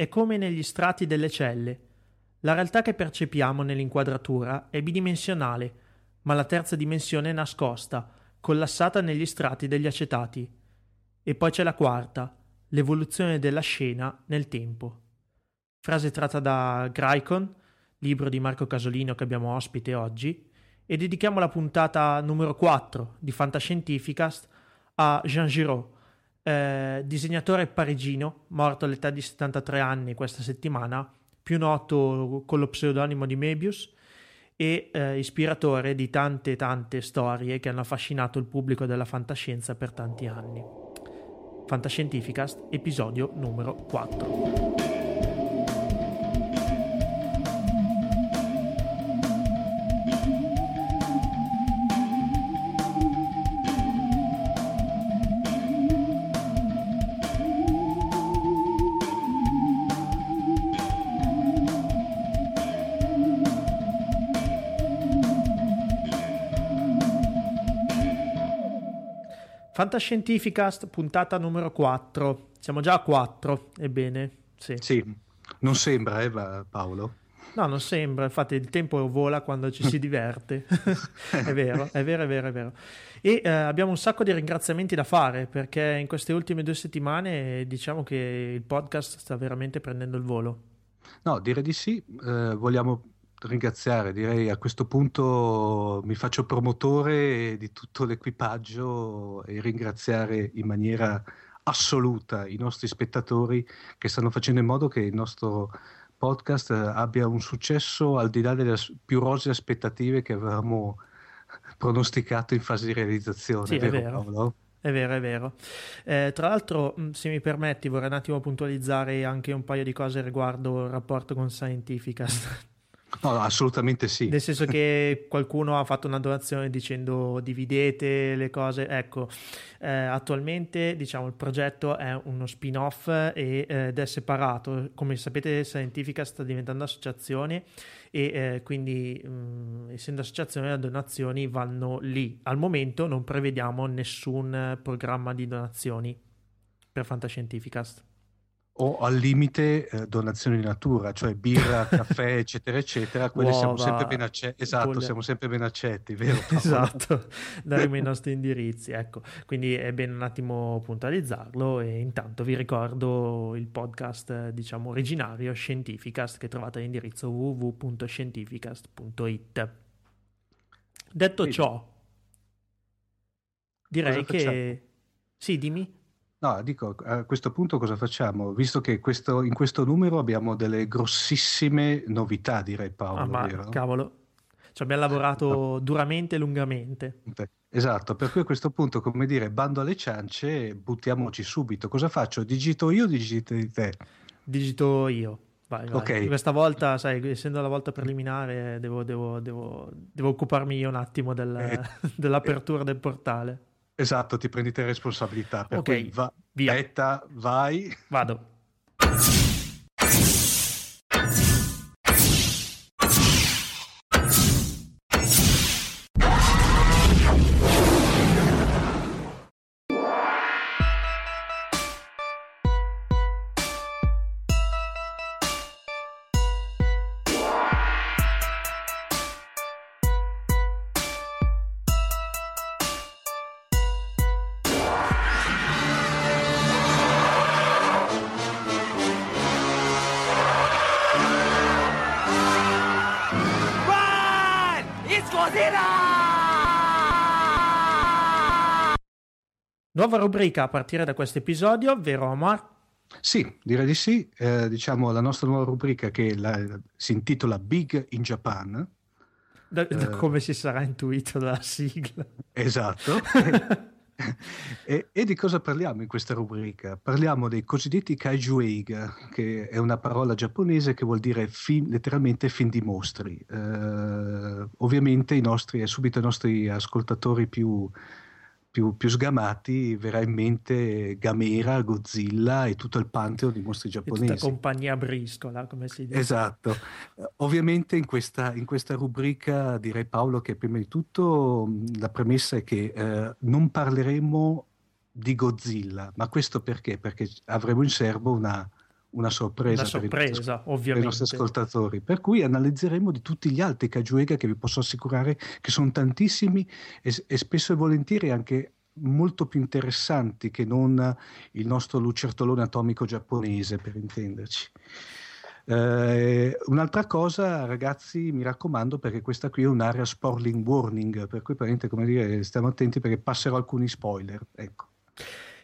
È come negli strati delle celle. La realtà che percepiamo nell'inquadratura è bidimensionale, ma la terza dimensione è nascosta, collassata negli strati degli acetati. E poi c'è la quarta, l'evoluzione della scena nel tempo. Frase tratta da Graicon, libro di Marco Casolino che abbiamo ospite oggi, e dedichiamo la puntata numero 4 di Fantascientificast a Jean Giraud, eh, disegnatore parigino, morto all'età di 73 anni questa settimana, più noto con lo pseudonimo di Mebius e eh, ispiratore di tante tante storie che hanno affascinato il pubblico della fantascienza per tanti anni. Fantascientificast, episodio numero 4. Fantascientificast, puntata numero 4. Siamo già a 4, ebbene, sì. Sì, non sembra, eh, Paolo? No, non sembra, infatti il tempo vola quando ci si diverte. è vero, è vero, è vero, è vero. E eh, abbiamo un sacco di ringraziamenti da fare perché in queste ultime due settimane diciamo che il podcast sta veramente prendendo il volo. No, direi di sì. Eh, vogliamo ringraziare, direi a questo punto mi faccio promotore di tutto l'equipaggio e ringraziare in maniera assoluta i nostri spettatori che stanno facendo in modo che il nostro podcast abbia un successo al di là delle più rose aspettative che avevamo pronosticato in fase di realizzazione. Sì, vero, è vero. Paolo? È vero, è vero. Eh, tra l'altro, se mi permetti, vorrei un attimo puntualizzare anche un paio di cose riguardo il rapporto con Scientificast. No, assolutamente sì. Nel senso che qualcuno ha fatto una donazione dicendo dividete le cose. Ecco, eh, attualmente diciamo il progetto è uno spin-off e, eh, ed è separato. Come sapete, Scientifica sta diventando associazione e eh, quindi mh, essendo associazione le donazioni vanno lì. Al momento non prevediamo nessun programma di donazioni per Fantascientificast o al limite eh, donazioni di natura, cioè birra, caffè, eccetera, eccetera, quelli siamo sempre ben accetti. Esatto, quelle... siamo sempre ben accetti, vero? esatto, daremo i nostri indirizzi, ecco. Quindi è bene un attimo puntualizzarlo e intanto vi ricordo il podcast, diciamo, originario Scientificast che trovate all'indirizzo www.scientificast.it. Detto ciò, direi che... Sì, dimmi. No, dico, a questo punto cosa facciamo? Visto che questo, in questo numero abbiamo delle grossissime novità, direi Paolo, ah, ma, vero? Cavolo, ci abbiamo lavorato duramente e lungamente. Esatto, per cui a questo punto, come dire, bando alle ciance, buttiamoci subito. Cosa faccio? Digito io o digiti te? Digito io. Vai, vai. Okay. Questa volta, sai, essendo la volta preliminare, devo, devo, devo, devo occuparmi io un attimo del, eh, dell'apertura eh, del portale. Esatto, ti prendi te responsabilità. Per ok, va, via. Aspetta, vai. Vado. Rubrica a partire da questo episodio, vero Omar? Sì, direi di sì. Eh, diciamo la nostra nuova rubrica che la, si intitola Big in Japan. Da, da eh, come si sarà intuito dalla sigla. Esatto. e, e, di cosa parliamo in questa rubrica? Parliamo dei cosiddetti kaiju eiga, che è una parola giapponese che vuol dire film, letteralmente film di mostri. Uh, ovviamente i nostri, subito i nostri ascoltatori più più, più, sgamati verrà in mente Gamera, Godzilla e tutto il pantheon di mostri giapponesi. E tutta compagnia briscola, come si dice. Esatto. Ovviamente in questa, in questa, rubrica direi Paolo che prima di tutto la premessa è che eh, non parleremo di Godzilla, ma questo perché? Perché avremo in serbo una una sorpresa, una sorpresa per, i, nostri ascoltatori. Per cui analizzeremo di tutti gli altri Kajuega che vi posso assicurare che sono tantissimi e, e, spesso e volentieri anche molto più interessanti che non il nostro lucertolone atomico giapponese, per intenderci. Eh, un'altra cosa, ragazzi, mi raccomando, perché questa qui è un'area spoiling warning, per cui come dire, stiamo attenti perché passerò alcuni spoiler. Ecco.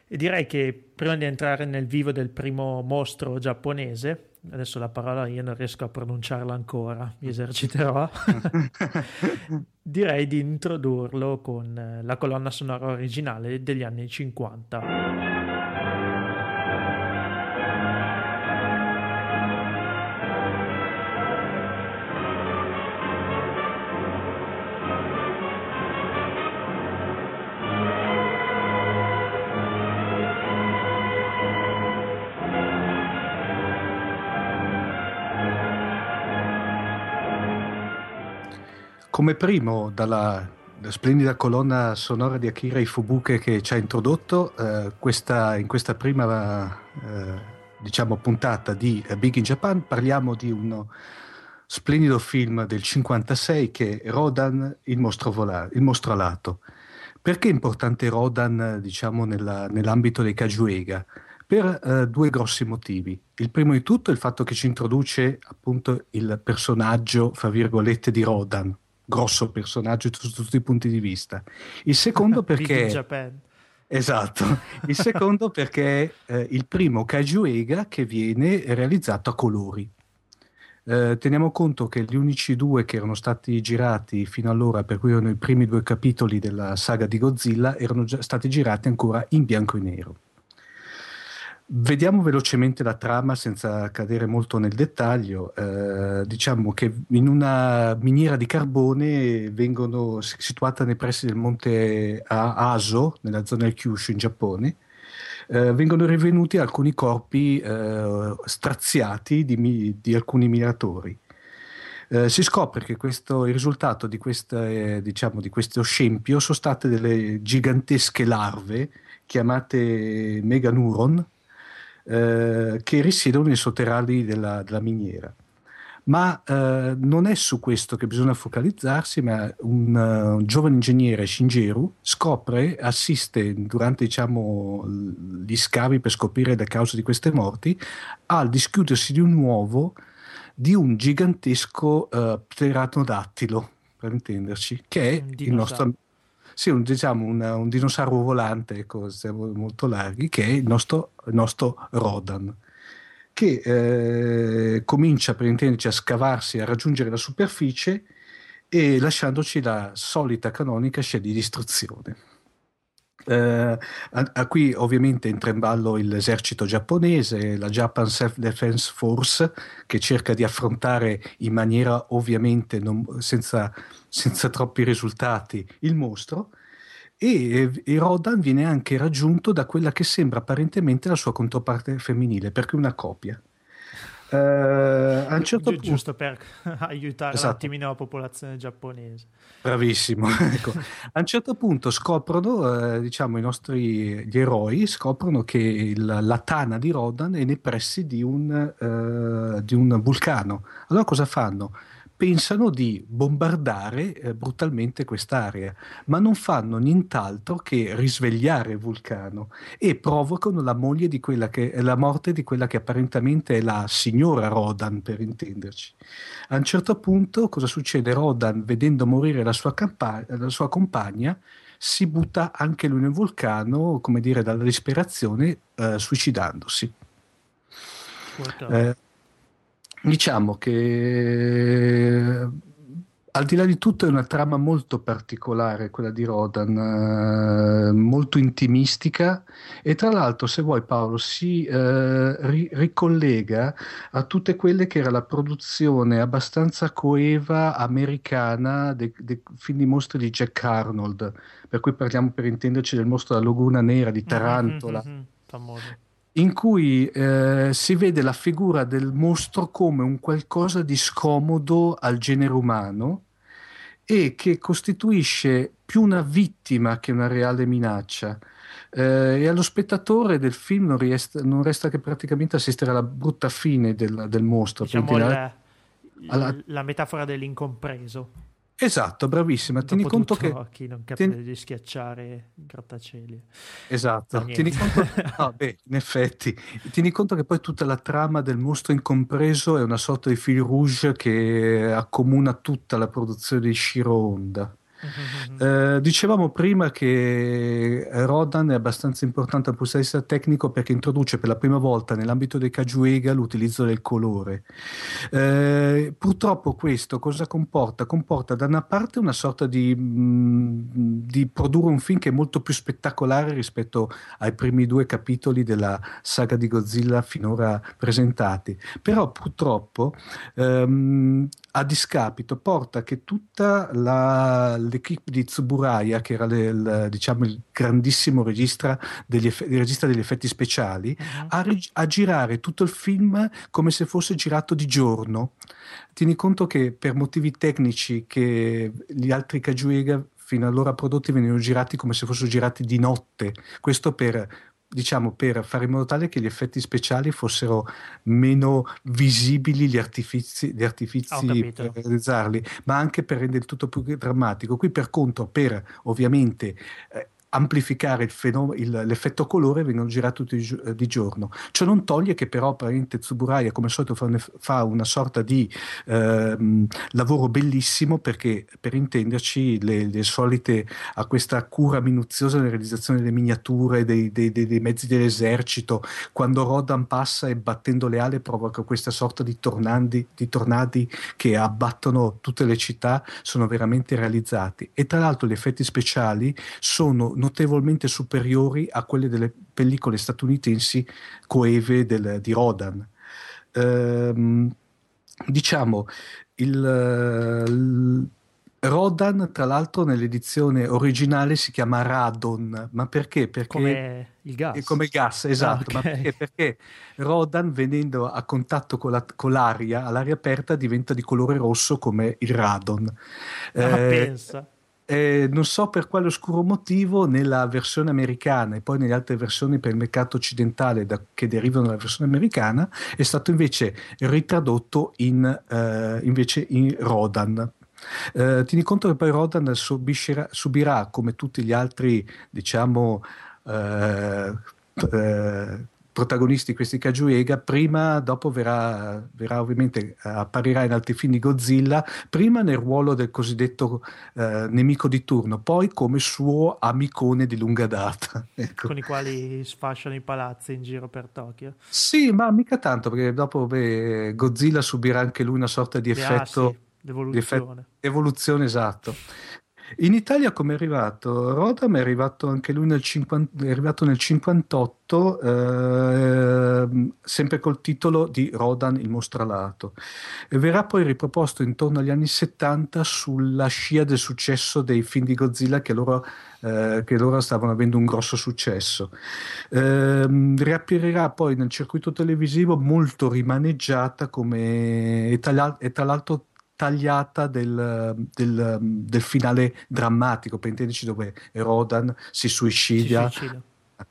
E direi che prima di entrare nel vivo del primo mostro giapponese, adesso la parola io non riesco a pronunciarla ancora, mi eserciterò, direi di introdurlo con la colonna sonora originale degli anni 50. Come primo dalla splendida colonna sonora di Akira Ifubuke che ci ha introdotto eh, questa, in questa prima eh, diciamo, puntata di Big in Japan parliamo di uno splendido film del 56 che è Rodan il mostro, vola- il mostro alato perché è importante Rodan diciamo, nella, nell'ambito dei Kajuega? per eh, due grossi motivi. Il primo di tutto è il fatto che ci introduce appunto il personaggio, fra virgolette, di Rodan, grosso personaggio su tutti i punti di vista. Il secondo perché... Esatto, il secondo perché è eh, il primo Kaiju Ega che viene realizzato a colori. Eh, teniamo conto che gli unici due che erano stati girati fino allora, per cui erano i primi due capitoli della saga di Godzilla, erano già stati girati ancora in bianco e nero. Vediamo velocemente la trama senza cadere molto nel dettaglio. Eh, diciamo che in una miniera di carbone vengono situata nei pressi del monte Aso, nella zona del Kyushu in Giappone, eh, vengono rinvenuti alcuni corpi eh, straziati di, di, alcuni minatori. Eh, si scopre che questo, il risultato di, questa, eh, diciamo, di questo scempio sono state delle gigantesche larve chiamate meganuron, eh, che risiedono nei sotterranei della, della miniera. Ma eh, non è su questo che bisogna focalizzarsi, ma un, uh, un giovane ingegnere, Shingeru, scopre, assiste durante diciamo, gli scavi per scoprire le cause di queste morti, al dischiudersi di un uovo di un gigantesco uh, pteranoddattilo, per intenderci, che è il nostro sì, un, diciamo un, un dinosauro volante, cose molto larghi, che è il nostro, il nostro Rodan, che eh, comincia per intenderci a scavarsi, a raggiungere la superficie e lasciandoci la solita canonica scia di distruzione. Uh, a, a, qui ovviamente entra in ballo l'esercito giapponese, la Japan Self-Defense Force, che cerca di affrontare in maniera ovviamente non, senza, senza, troppi risultati il mostro. E, e, Rodan viene anche raggiunto da quella che sembra apparentemente la sua controparte femminile, perché una copia. Uh, a un certo Gi- punto... Giusto per aiutare esatto. un attimino la popolazione giapponese. Bravissimo. ecco. a un certo punto scoprono, eh, diciamo, i nostri gli eroi scoprono che il, la tana di Rodan è nei pressi di un, uh, di un vulcano. Allora cosa fanno? Pensano di bombardare eh, brutalmente quest'area, ma non fanno nient'altro che risvegliare il vulcano e provocano la, che, la morte di quella che apparentemente è la signora Rodan, per intenderci. A un certo punto cosa succede? Rodan, vedendo morire la sua, campa- la sua compagna, si butta anche lui nel vulcano, come dire, dalla disperazione, eh, suicidandosi. Eh, diciamo che al di là di tutto è una trama molto particolare quella di Rodan, eh, molto intimistica. E tra l'altro se vuoi Paolo si eh, ri- ricollega a tutte quelle che era la produzione abbastanza coeva americana dei, dei film di mostri di Jack Arnold, per cui parliamo per intenderci del mostro della Laguna Nera, di Tarantola. Mm-hmm, mm-hmm, in cui eh, si vede la figura del mostro come un qualcosa di scomodo al genere umano e che costituisce più una vittima che una reale minaccia. Eh, e allo spettatore del film non, riesta, non, resta che praticamente assistere alla brutta fine del, del mostro. Diciamo la, alla... la metafora dell'incompreso. Esatto, bravissima. Dopo tieni conto che chi non capita tieni... di schiacciare grattacieli. Esatto. Tieni conto... no, beh, in effetti, tieni conto che poi tutta la trama del mostro incompreso è una sorta di fil rouge che accomuna tutta la produzione di Shiro Honda. Eh, dicevamo prima che Rodan è abbastanza importante dal punto di vista tecnico perché introduce per la prima volta nell'ambito dei Kajuega l'utilizzo del colore. Eh, purtroppo questo cosa comporta? Comporta da una parte una sorta di, mh, mm, di, produrre un film che è molto più spettacolare rispetto ai primi due capitoli della saga di Godzilla finora presentati, però purtroppo ehm, a discapito porta che tutta la, l'equipe di Tsuburaya, che era le, il, diciamo, il grandissimo regista degli, eff- regista degli effetti speciali, uh-huh. a, a, girare tutto il film come se fosse girato di giorno. Tieni conto che per motivi tecnici che gli altri Kajuega fino allora prodotti venivano girati come se fossero girati di notte. Questo per diciamo per fare in modo tale che gli effetti speciali fossero meno visibili gli artifici, gli artifici per realizzarli, ma anche per rendere il tutto più drammatico. Qui per contro, per ovviamente eh, amplificare il fenom- il, l'effetto colore vengono girati tutti di, eh, di, giorno. Ciò non toglie che però apparentemente Tsuburaya come al solito fa, un, fa una sorta di eh, lavoro bellissimo perché per intenderci le, le, solite ha questa cura minuziosa nella realizzazione delle miniature dei, dei, dei, dei, mezzi dell'esercito quando Rodan passa e battendo le ali provoca questa sorta di tornadi, di tornadi che abbattono tutte le città sono veramente realizzati e tra l'altro gli effetti speciali sono notevolmente superiori a quelle delle pellicole statunitensi coeve del, di Rodan. Ehm, diciamo, il, il Rodan, tra l'altro, nell'edizione originale si chiama Radon, ma perché? Perché come il gas. Come il gas, esatto. Ah, okay. ma perché? perché? Rodan, venendo a contatto con, la, con, l'aria, all'aria aperta, diventa di colore rosso come il radon. Ah, eh, pensa. Eh, non so per quale oscuro motivo nella versione americana e poi nelle altre versioni per il mercato occidentale da, che derivano dalla versione americana è stato invece ritradotto in, eh, invece in Rodan. Eh, tieni conto che poi Rodan subiscerà, subirà come tutti gli altri diciamo eh, eh, protagonisti questi Kajuega, prima, dopo verrà, verrà ovviamente, apparirà in altri film di Godzilla, prima nel ruolo del cosiddetto eh, nemico di turno, poi come suo amicone di lunga data. Ecco. Con i quali sfasciano i palazzi in giro per Tokyo. Sì, ma mica tanto, perché dopo beh, Godzilla subirà anche lui una sorta di effetto... Ah, sì. Evoluzione. evoluzione, esatto. In Italia come è arrivato? Rodam è arrivato anche lui nel, 50, è arrivato nel 58, eh, sempre col titolo di Rodan il mostralato. E verrà poi riproposto intorno agli anni 70 sulla scia del successo dei film di Godzilla che loro, eh, che loro stavano avendo un grosso successo. Eh, riapparirà poi nel circuito televisivo molto rimaneggiata come, e tra l'altro tagliata del, del, del, finale drammatico, per intenderci dove Rodan si suicida. Si suicida.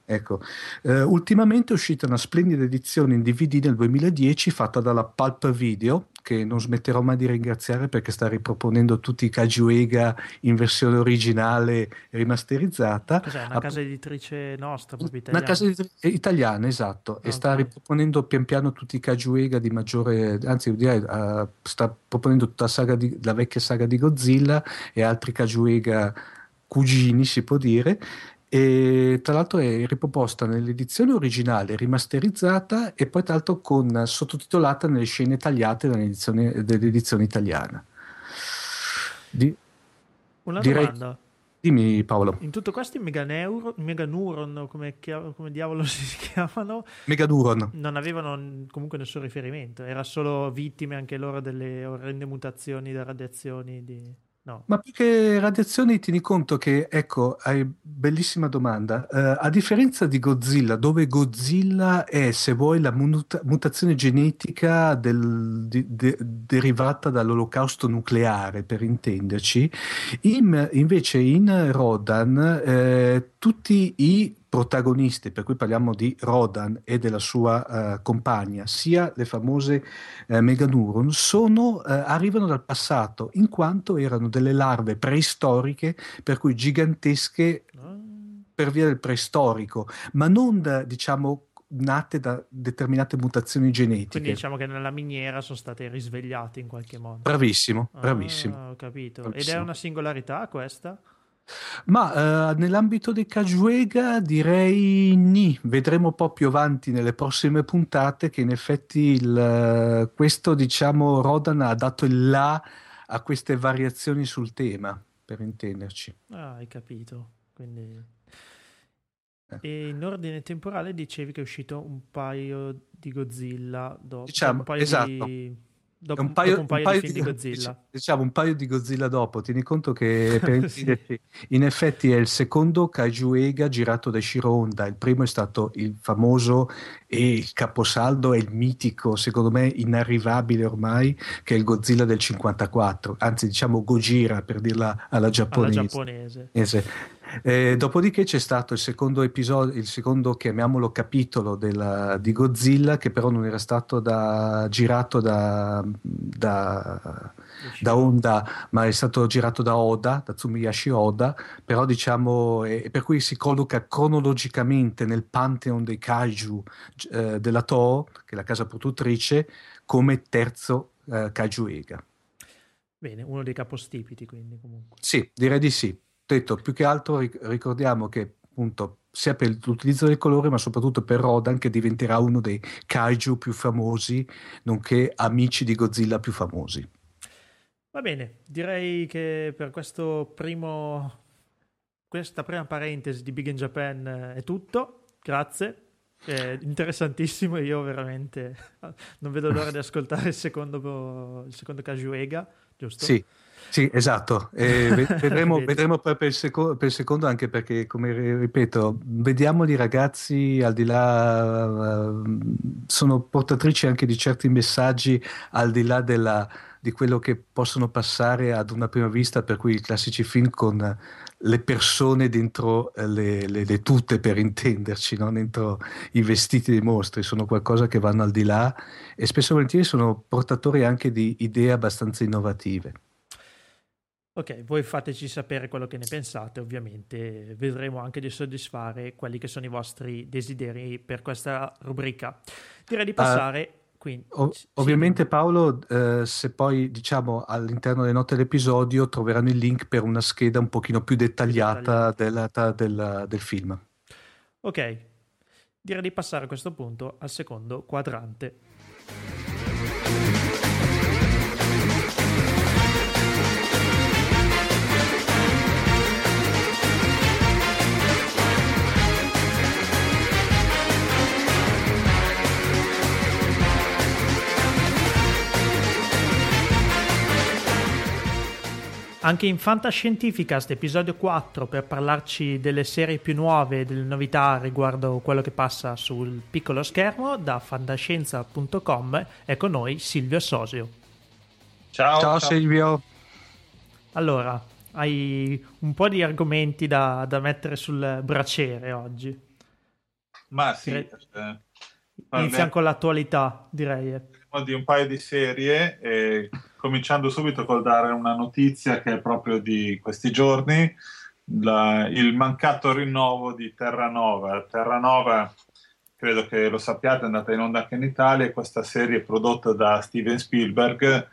Ecco. Uh, ultimamente è uscita una splendida edizione in DVD nel 2010 fatta dalla Pulp Video che non smetterò mai di ringraziare perché sta riproponendo tutti i Kajuega in versione originale rimasterizzata. Cos'è, una casa editrice nostra, proprio italiana? Una casa editrice italiana, esatto, okay. e sta riproponendo pian piano tutti i Kajuega di maggiore, anzi direi uh, sta proponendo tutta la, di, la, vecchia saga di Godzilla e altri Kajuega cugini, si può dire, e tra l'altro è riproposta nell'edizione originale, rimasterizzata e poi tra l'altro con, sottotitolata nelle scene tagliate dell'edizione, italiana. Di, Una direi, domanda. Dimmi Paolo. In tutto questo i Meganeuro, Meganuron, come, come diavolo si chiamano? Meganuron. Non avevano comunque nessun riferimento, era solo vittime anche loro delle orrende mutazioni da radiazioni di... No. Ma più che radiazioni, tieni conto che, ecco, hai bellissima domanda. Uh, a differenza di Godzilla, dove Godzilla è, se vuoi, la muta- mutazione genetica del, di, de, derivata dall'olocausto nucleare, per intenderci, in, invece in Rodan eh, tutti i protagonisti, per cui parliamo di Rodan e della sua uh, compagna, sia le famose uh, Meganuron, sono, uh, arrivano dal passato, in quanto erano delle larve preistoriche, per cui gigantesche per via del preistorico, ma non diciamo, nate da determinate mutazioni genetiche. Quindi diciamo che nella miniera sono state risvegliate in qualche modo. Bravissimo, bravissimo. Ah, ho capito. Bravissimo. Ed è una singolarità questa? Ma eh, nell'ambito dei Cajuega direi ni, vedremo un po' più avanti nelle prossime puntate che in effetti il, questo diciamo Rodan ha dato il là a queste variazioni sul tema, per intenderci. Ah, hai capito. Quindi... Eh. E in ordine temporale dicevi che è uscito un paio di Godzilla dopo. Diciamo, un paio esatto. di Dopo un paio, un paio, un paio di, di, Godzilla. Diciamo un paio di Godzilla dopo. Tieni conto che sì. in effetti è il secondo Kaiju Ega girato da Shiro Honda. Il primo è stato il famoso e il caposaldo è il mitico, secondo me inarrivabile ormai, che è il Godzilla del 54. Anzi, diciamo Gojira per dirla alla giapponese. Alla giapponese. Eh, dopodiché c'è stato il secondo episodio, il secondo, chiamiamolo capitolo della, di Godzilla, che però non era stato da, girato da, da, da, Honda, ma è stato girato da Oda, da Tsumiyashi Oda, però diciamo, eh, per cui si colloca cronologicamente nel pantheon dei kaiju eh, della Toho, che è la casa produttrice, come terzo eh, kaiju Ega. Bene, uno dei capostipiti quindi comunque. Sì, direi di sì detto, più che altro ricordiamo che appunto sia per l'utilizzo del colore, ma soprattutto per Rodan, che diventerà uno dei kaiju più famosi, nonché amici di Godzilla più famosi. Va bene, direi che per questo primo, questa prima parentesi di Big in Japan eh, è tutto. Grazie. È interessantissimo, io veramente non vedo l'ora di ascoltare il secondo, il secondo Kajuega, giusto? Sì, sì, esatto. Eh, vedremo, vedremo, poi per il, seco- per il, secondo, anche perché, come ripeto, vediamo i ragazzi al di là, uh, sono portatrici anche di certi messaggi al di là della, di quello che possono passare ad una prima vista, per cui i classici film con le persone dentro le, le, le tute, per intenderci, no? dentro i vestiti dei mostri, sono qualcosa che vanno al di là e spesso e volentieri sono portatori anche di idee abbastanza innovative. Ok, voi fateci sapere quello che ne pensate, ovviamente vedremo anche di soddisfare quelli che sono i vostri desideri per questa rubrica. Direi di ah, passare... Uh, quindi, ov- sì, ovviamente. Paolo, eh, se poi diciamo all'interno delle note dell'episodio troveranno il link per una scheda un pochino più dettagliata, dettagliata. Del, del, del film. Ok, direi di passare a questo punto al secondo quadrante. Anche in Fantascientificast, episodio 4, per parlarci delle serie più nuove, delle novità riguardo quello che passa sul piccolo schermo, da fantascienza.com è con noi Silvio Sosio. Ciao, ciao, ciao. Silvio. Allora, hai un po' di argomenti da, da mettere sul braciere oggi. Ma sì. Eh, Iniziamo con l'attualità, direi. Di un paio di serie. E cominciando subito col dare una notizia che è proprio di questi giorni, la, il mancato rinnovo di Terranova. Terranova, credo che lo sappiate, è andata in onda anche in Italia, questa serie prodotta da Steven Spielberg,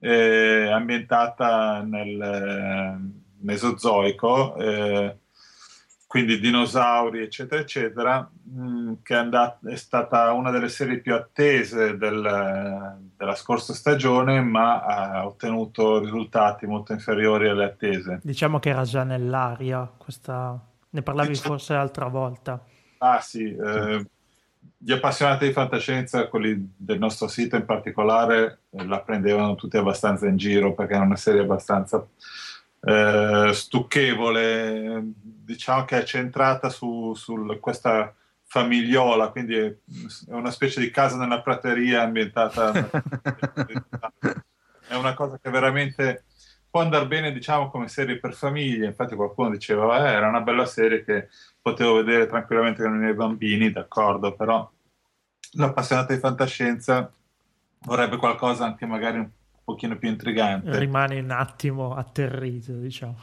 eh, ambientata nel, mesozoico, eh, quindi dinosauri, eccetera, eccetera, mh, mm, che è, andata, è, stata una delle serie più attese del, della scorsa stagione, ma ha ottenuto risultati molto inferiori alle attese. Diciamo che era già nell'aria, questa... ne parlavi diciamo... forse l'altra volta. Ah sì, eh, gli appassionati di fantascienza, quelli del nostro sito in particolare, eh, la prendevano tutti abbastanza in giro perché era una serie abbastanza eh, stucchevole, diciamo che è centrata su, su, questa famigliola, quindi è una specie di casa nella prateria ambientata. è una cosa che veramente può andare bene, diciamo, come serie per famiglie. Infatti, qualcuno diceva: eh, era una bella serie che potevo vedere tranquillamente con i miei bambini, d'accordo, però l'appassionato di fantascienza vorrebbe qualcosa anche magari un pochino più intrigante. Rimane un attimo atterrito, diciamo.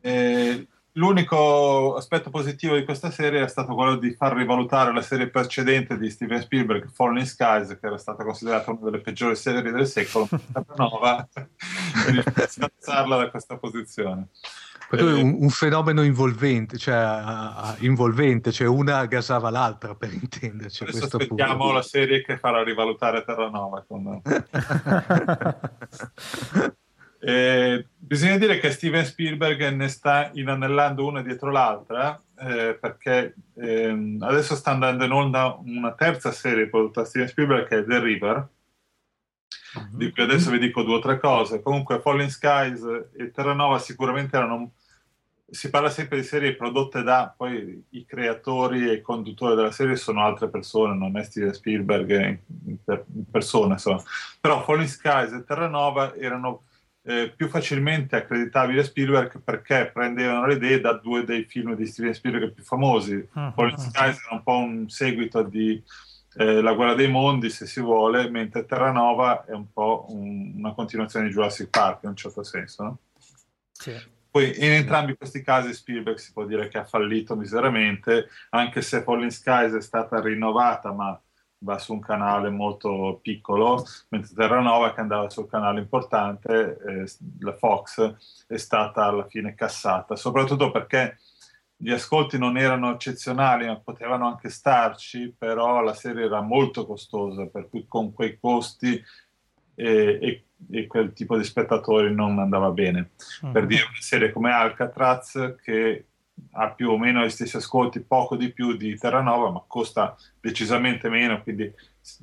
E l'unico aspetto positivo di questa serie è stato quello di far rivalutare la serie precedente di Steven Spielberg, Falling Skies, che era stata considerata una delle peggiori serie del secolo, nova, e scazzarla da questa posizione. Eh, un, un, fenomeno involvente, cioè, involvente, cioè una gasava l'altra per intenderci. Adesso aspettiamo punto. la serie che farà rivalutare Terranova. Con... eh, bisogna dire che Steven Spielberg ne sta inanellando una dietro l'altra eh, perché ehm, adesso sta andando in onda una terza serie prodotta da Steven Spielberg che è The River di cui adesso vi dico due o tre cose. Comunque, Falling Skies e Terranova sicuramente erano si parla sempre di serie prodotte da poi i creatori e i conduttori della serie sono altre persone, non è Steven Spielberg in, in, in persona, insomma. Però Falling Skies e Terranova erano eh, più facilmente accreditabili a Spielberg perché prendevano le idee da due dei film di Steven Spielberg più famosi. Uh-huh. Falling Skies era un po' un seguito di eh, La guerra dei mondi, se si vuole, mentre Terranova è un po' un, una continuazione di Jurassic Park in un certo senso. No? Sì. Poi in entrambi questi casi Spielberg si può dire che ha fallito miseramente, anche se Falling Skies è stata rinnovata, ma va su un canale molto piccolo, mentre Terranova che andava sul canale importante, eh, la Fox, è stata alla fine cassata, soprattutto perché gli ascolti non erano eccezionali, ma potevano anche starci, però la serie era molto costosa, per cui con quei costi e, e, e, quel tipo di spettatori non andava bene. Mm. Per dire una serie come Alcatraz che ha più o meno gli stessi ascolti, poco di più di Terranova, ma costa decisamente meno, quindi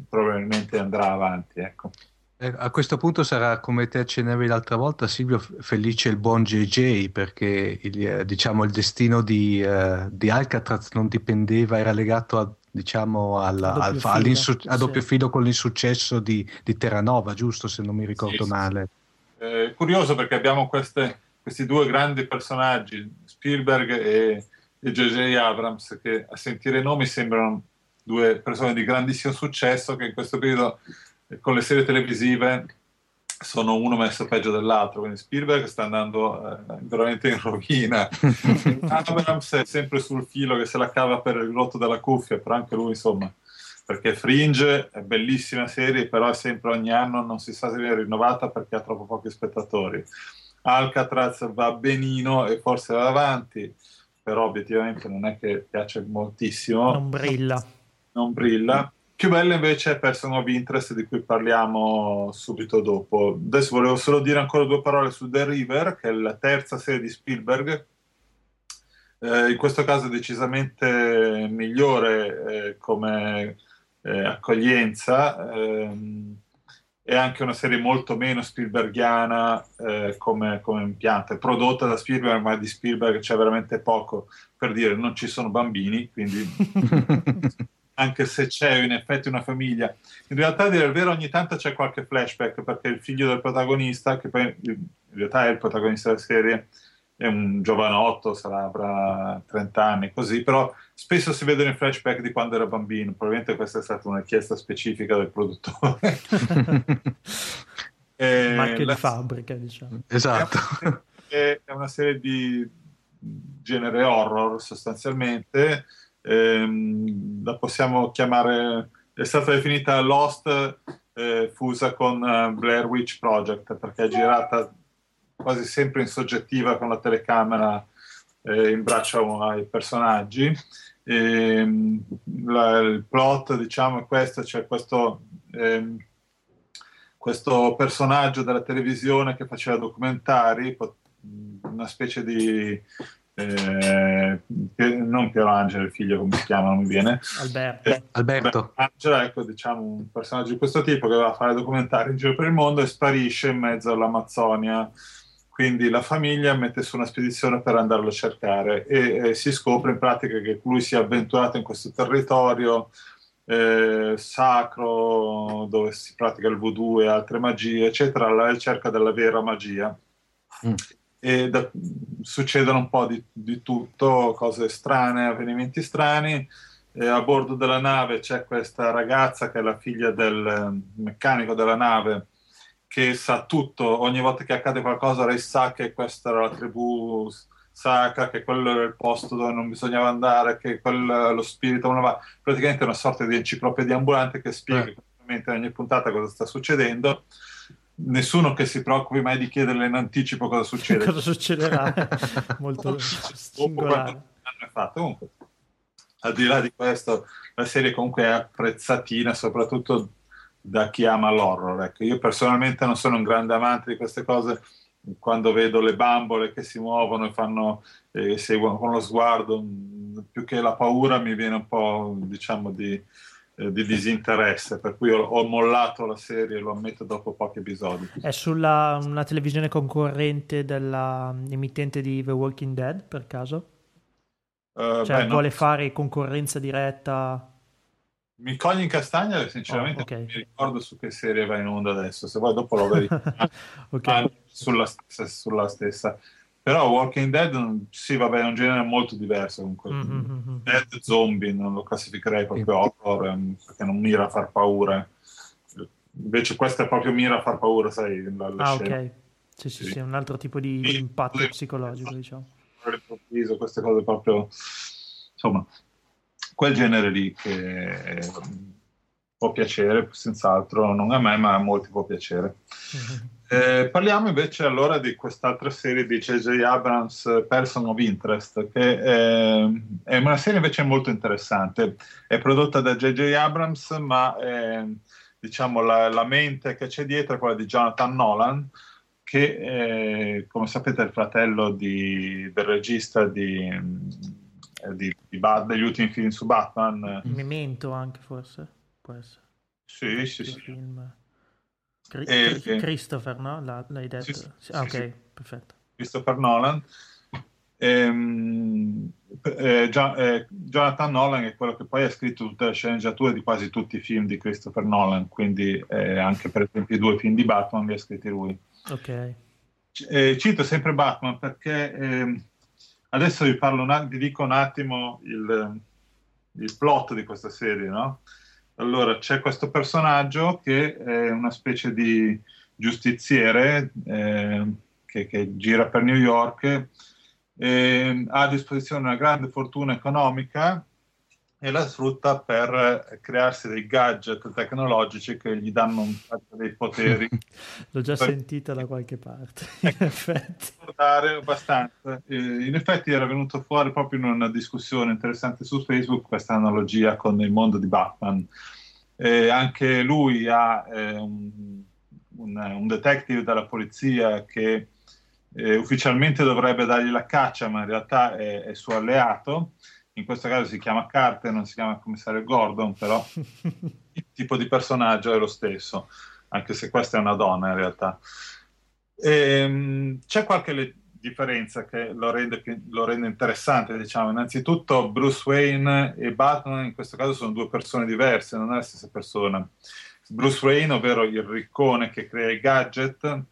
probabilmente andrà avanti. Ecco. Eh, a questo punto sarà come te accennavi l'altra volta, Silvio, felice il buon JJ perché il, eh, diciamo, il destino di, uh, di, Alcatraz non dipendeva, era legato a diciamo alla, a, doppio al, filo, a doppio sì. filo con l'insuccesso di, di, Terranova, giusto se non mi ricordo sì, male. Sì. Eh, curioso perché abbiamo queste, questi due grandi personaggi, Spielberg e, e J.J. Abrams, che a sentire i nomi sembrano due persone di grandissimo successo che in questo periodo con le serie televisive sono uno messo peggio dell'altro, quindi Spielberg sta andando eh, veramente in rovina. Abrams è sempre sul filo che se la cava per il rotto della cuffia, però anche lui insomma, perché Fringe è bellissima serie, però è sempre ogni anno non si sa se viene rinnovata perché ha troppo pochi spettatori. Alcatraz va benino e forse va avanti, però obiettivamente non è che piace moltissimo. Non brilla. Non brilla. Più bella invece è Person of Interest di cui parliamo subito dopo. Adesso volevo solo dire ancora due parole su The River, che è la terza serie di Spielberg. Eh, in questo caso decisamente migliore eh, come eh, accoglienza. Ehm, è anche una serie molto meno Spielbergiana eh, come, come impianto. È prodotta da Spielberg, ma di Spielberg c'è veramente poco per dire non ci sono bambini, quindi anche se c'è in effetti una famiglia. In realtà, a dire il vero, ogni tanto c'è qualche flashback perché il figlio del protagonista, che poi in realtà è il protagonista della serie, è un giovanotto, sarà, avrà 30 anni, così, però spesso si vedono i flashback di quando era bambino. Probabilmente questa è stata una richiesta specifica del produttore. eh, Marchio la... di fabbrica, diciamo. Esatto. È una serie di genere horror sostanzialmente ehm, la possiamo chiamare, è stata definita Lost eh, fusa con uh, Blair Witch Project perché è girata quasi sempre in soggettiva con la telecamera eh, in braccio ai personaggi. E, ehm, la, il plot, diciamo, è questo, c'è questo, eh, questo personaggio della televisione che faceva documentari, una specie di eh, non Piero Angelo, il figlio, come si chiama, non mi viene. Alberto. Eh, Alberto. Angelo, ecco, diciamo, un personaggio di questo tipo che va a fare documentari in giro per il mondo e sparisce in mezzo all'Amazzonia. Quindi la famiglia mette su una spedizione per andarlo a cercare e, e si scopre in pratica che lui si è avventurato in questo territorio eh, sacro dove si pratica il voodoo e altre magie, eccetera, alla ricerca della vera magia. Mm e da, succedono un po' di, di, tutto, cose strane, avvenimenti strani. E a bordo della nave c'è questa ragazza che è la figlia del eh, meccanico della nave che sa tutto, ogni volta che accade qualcosa lei sa che questa era la tribù sacra, che quello era il posto dove non bisognava andare, che quel, lo spirito non va. Praticamente è una sorta di enciclopedia ambulante che spiega eh. ogni puntata cosa sta succedendo nessuno che si preoccupi mai di chiederle in anticipo cosa succede. cosa succederà? Molto singolare. Comunque, al di là di questo, la serie comunque è apprezzatina, soprattutto da chi ama l'horror. Ecco, io personalmente non sono un grande amante di queste cose. Quando vedo le bambole che si muovono e fanno, eh, seguono con lo sguardo, più che la paura mi viene un po', diciamo, di, eh, di disinteresse, per cui ho, ho, mollato la serie, lo ammetto, dopo pochi episodi. È sulla una televisione concorrente dell'emittente di The Walking Dead, per caso? Uh, cioè, beh, vuole no. fare concorrenza diretta? Mi cogli in castagna, sinceramente oh, okay. non mi ricordo su che serie va in onda adesso, se vuoi dopo lo vedi. okay. sulla, sulla stessa. Però Walking Dead, sì, vabbè, è un genere molto diverso comunque. Mm-hmm. Dead zombie non lo classificherei proprio horror ehm, perché non mira a far paura. Invece questo è proprio mira a far paura, sai, la, la ah, ok. Sì, sì, sì, sì, un altro tipo di, di impatto psicologico, diciamo. All'improvviso, queste cose proprio... Insomma, quel genere lì che può piacere, senz'altro, non a me, ma a molti può piacere. Mm-hmm. Eh, parliamo invece allora di quest'altra serie di J.J. Abrams, Person of Interest, che è, è una serie invece molto interessante. È prodotta da J.J. Abrams, ma è, diciamo la, la, mente che c'è dietro è quella di Jonathan Nolan, che è, come sapete è il fratello di, del regista di, di, di degli ultimi film su Batman. Memento anche forse, può essere. Sì, sì, sì. Film. Cri- e, eh, Christopher, no? l'hai detto? Sì, sì, ah, ok, sì. perfetto. Christopher Nolan. Ehm, eh, eh, Jonathan Nolan è quello che poi ha scritto tutte le sceneggiature di quasi tutti i film di Christopher Nolan, quindi eh, anche per esempio i due film di Batman li ha scritti lui. Ok. Eh, cito sempre Batman perché ehm, adesso vi, un, vi dico un attimo il, il plot di questa serie, no? Allora, c'è questo personaggio che è una specie di giustiziere eh, che, che, gira per New York, eh, ha a disposizione una grande fortuna economica e la sfrutta per crearsi dei gadget tecnologici che gli danno un sacco dei poteri. L'ho già per... sentita da qualche parte, in effetti. abbastanza. Eh, in effetti era venuto fuori proprio in una discussione interessante su Facebook questa analogia con il mondo di Batman. Eh, anche lui ha eh, un, un, un, detective della polizia che eh, ufficialmente dovrebbe dargli la caccia, ma in realtà è, è suo alleato in questo caso si chiama Carter, non si chiama commissario Gordon, però il tipo di personaggio è lo stesso, anche se questa è una donna in realtà. E, ehm, c'è qualche le- differenza che lo rende, lo rende, interessante, diciamo. Innanzitutto Bruce Wayne e Batman in questo caso sono due persone diverse, non è la stessa persona. Bruce Wayne, ovvero il riccone che crea i gadget,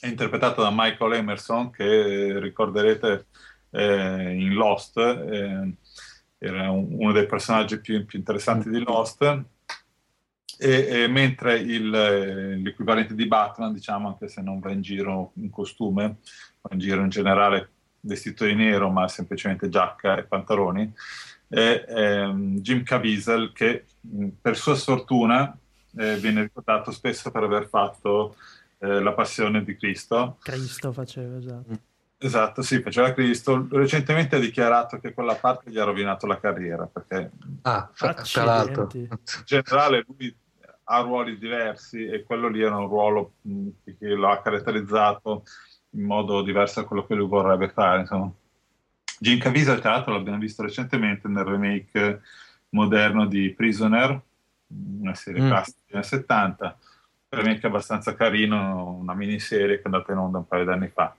è interpretato da Michael Emerson, che ricorderete eh, in Lost, eh, era un, uno dei personaggi più, più interessanti di Lost, e, e mentre il, l'equivalente di Batman, diciamo, anche se non va in giro in costume, va in giro in generale vestito di nero, ma semplicemente giacca e pantaloni, è, è Jim Caviezel che per sua sfortuna eh, viene ricordato spesso per aver fatto eh, La Passione di Cristo. Cristo faceva, esatto. Esatto, sì, faceva Cristo. Recentemente ha dichiarato che quella parte gli ha rovinato la carriera perché ah, tra l'altro in generale lui ha ruoli diversi e quello lì era un ruolo che lo ha caratterizzato in modo diverso da quello che lui vorrebbe fare. Insomma. Jim Caviezel, tra l'altro, l'abbiamo visto recentemente nel remake moderno di Prisoner, una serie mm. classica degli anni 70, un remake abbastanza carino, una miniserie che è andata in onda un paio di anni fa.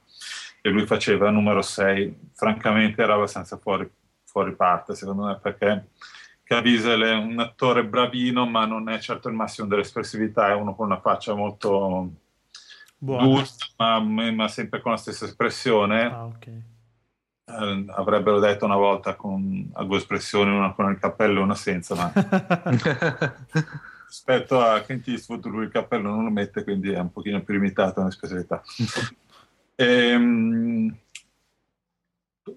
E lui faceva numero 6, francamente era abbastanza fuori, fuori parte, secondo me, perché Caviezel è un attore bravino, ma non è certo il massimo dell'espressività, è uno con una faccia molto dura, ma, ma, sempre con la stessa espressione. Ah, okay. eh, avrebbero detto una volta con a due espressioni, una con il cappello e una senza, ma rispetto a Clint Eastwood lui il cappello non lo mette, quindi è un pochino più limitato nell'espressività. Ehm,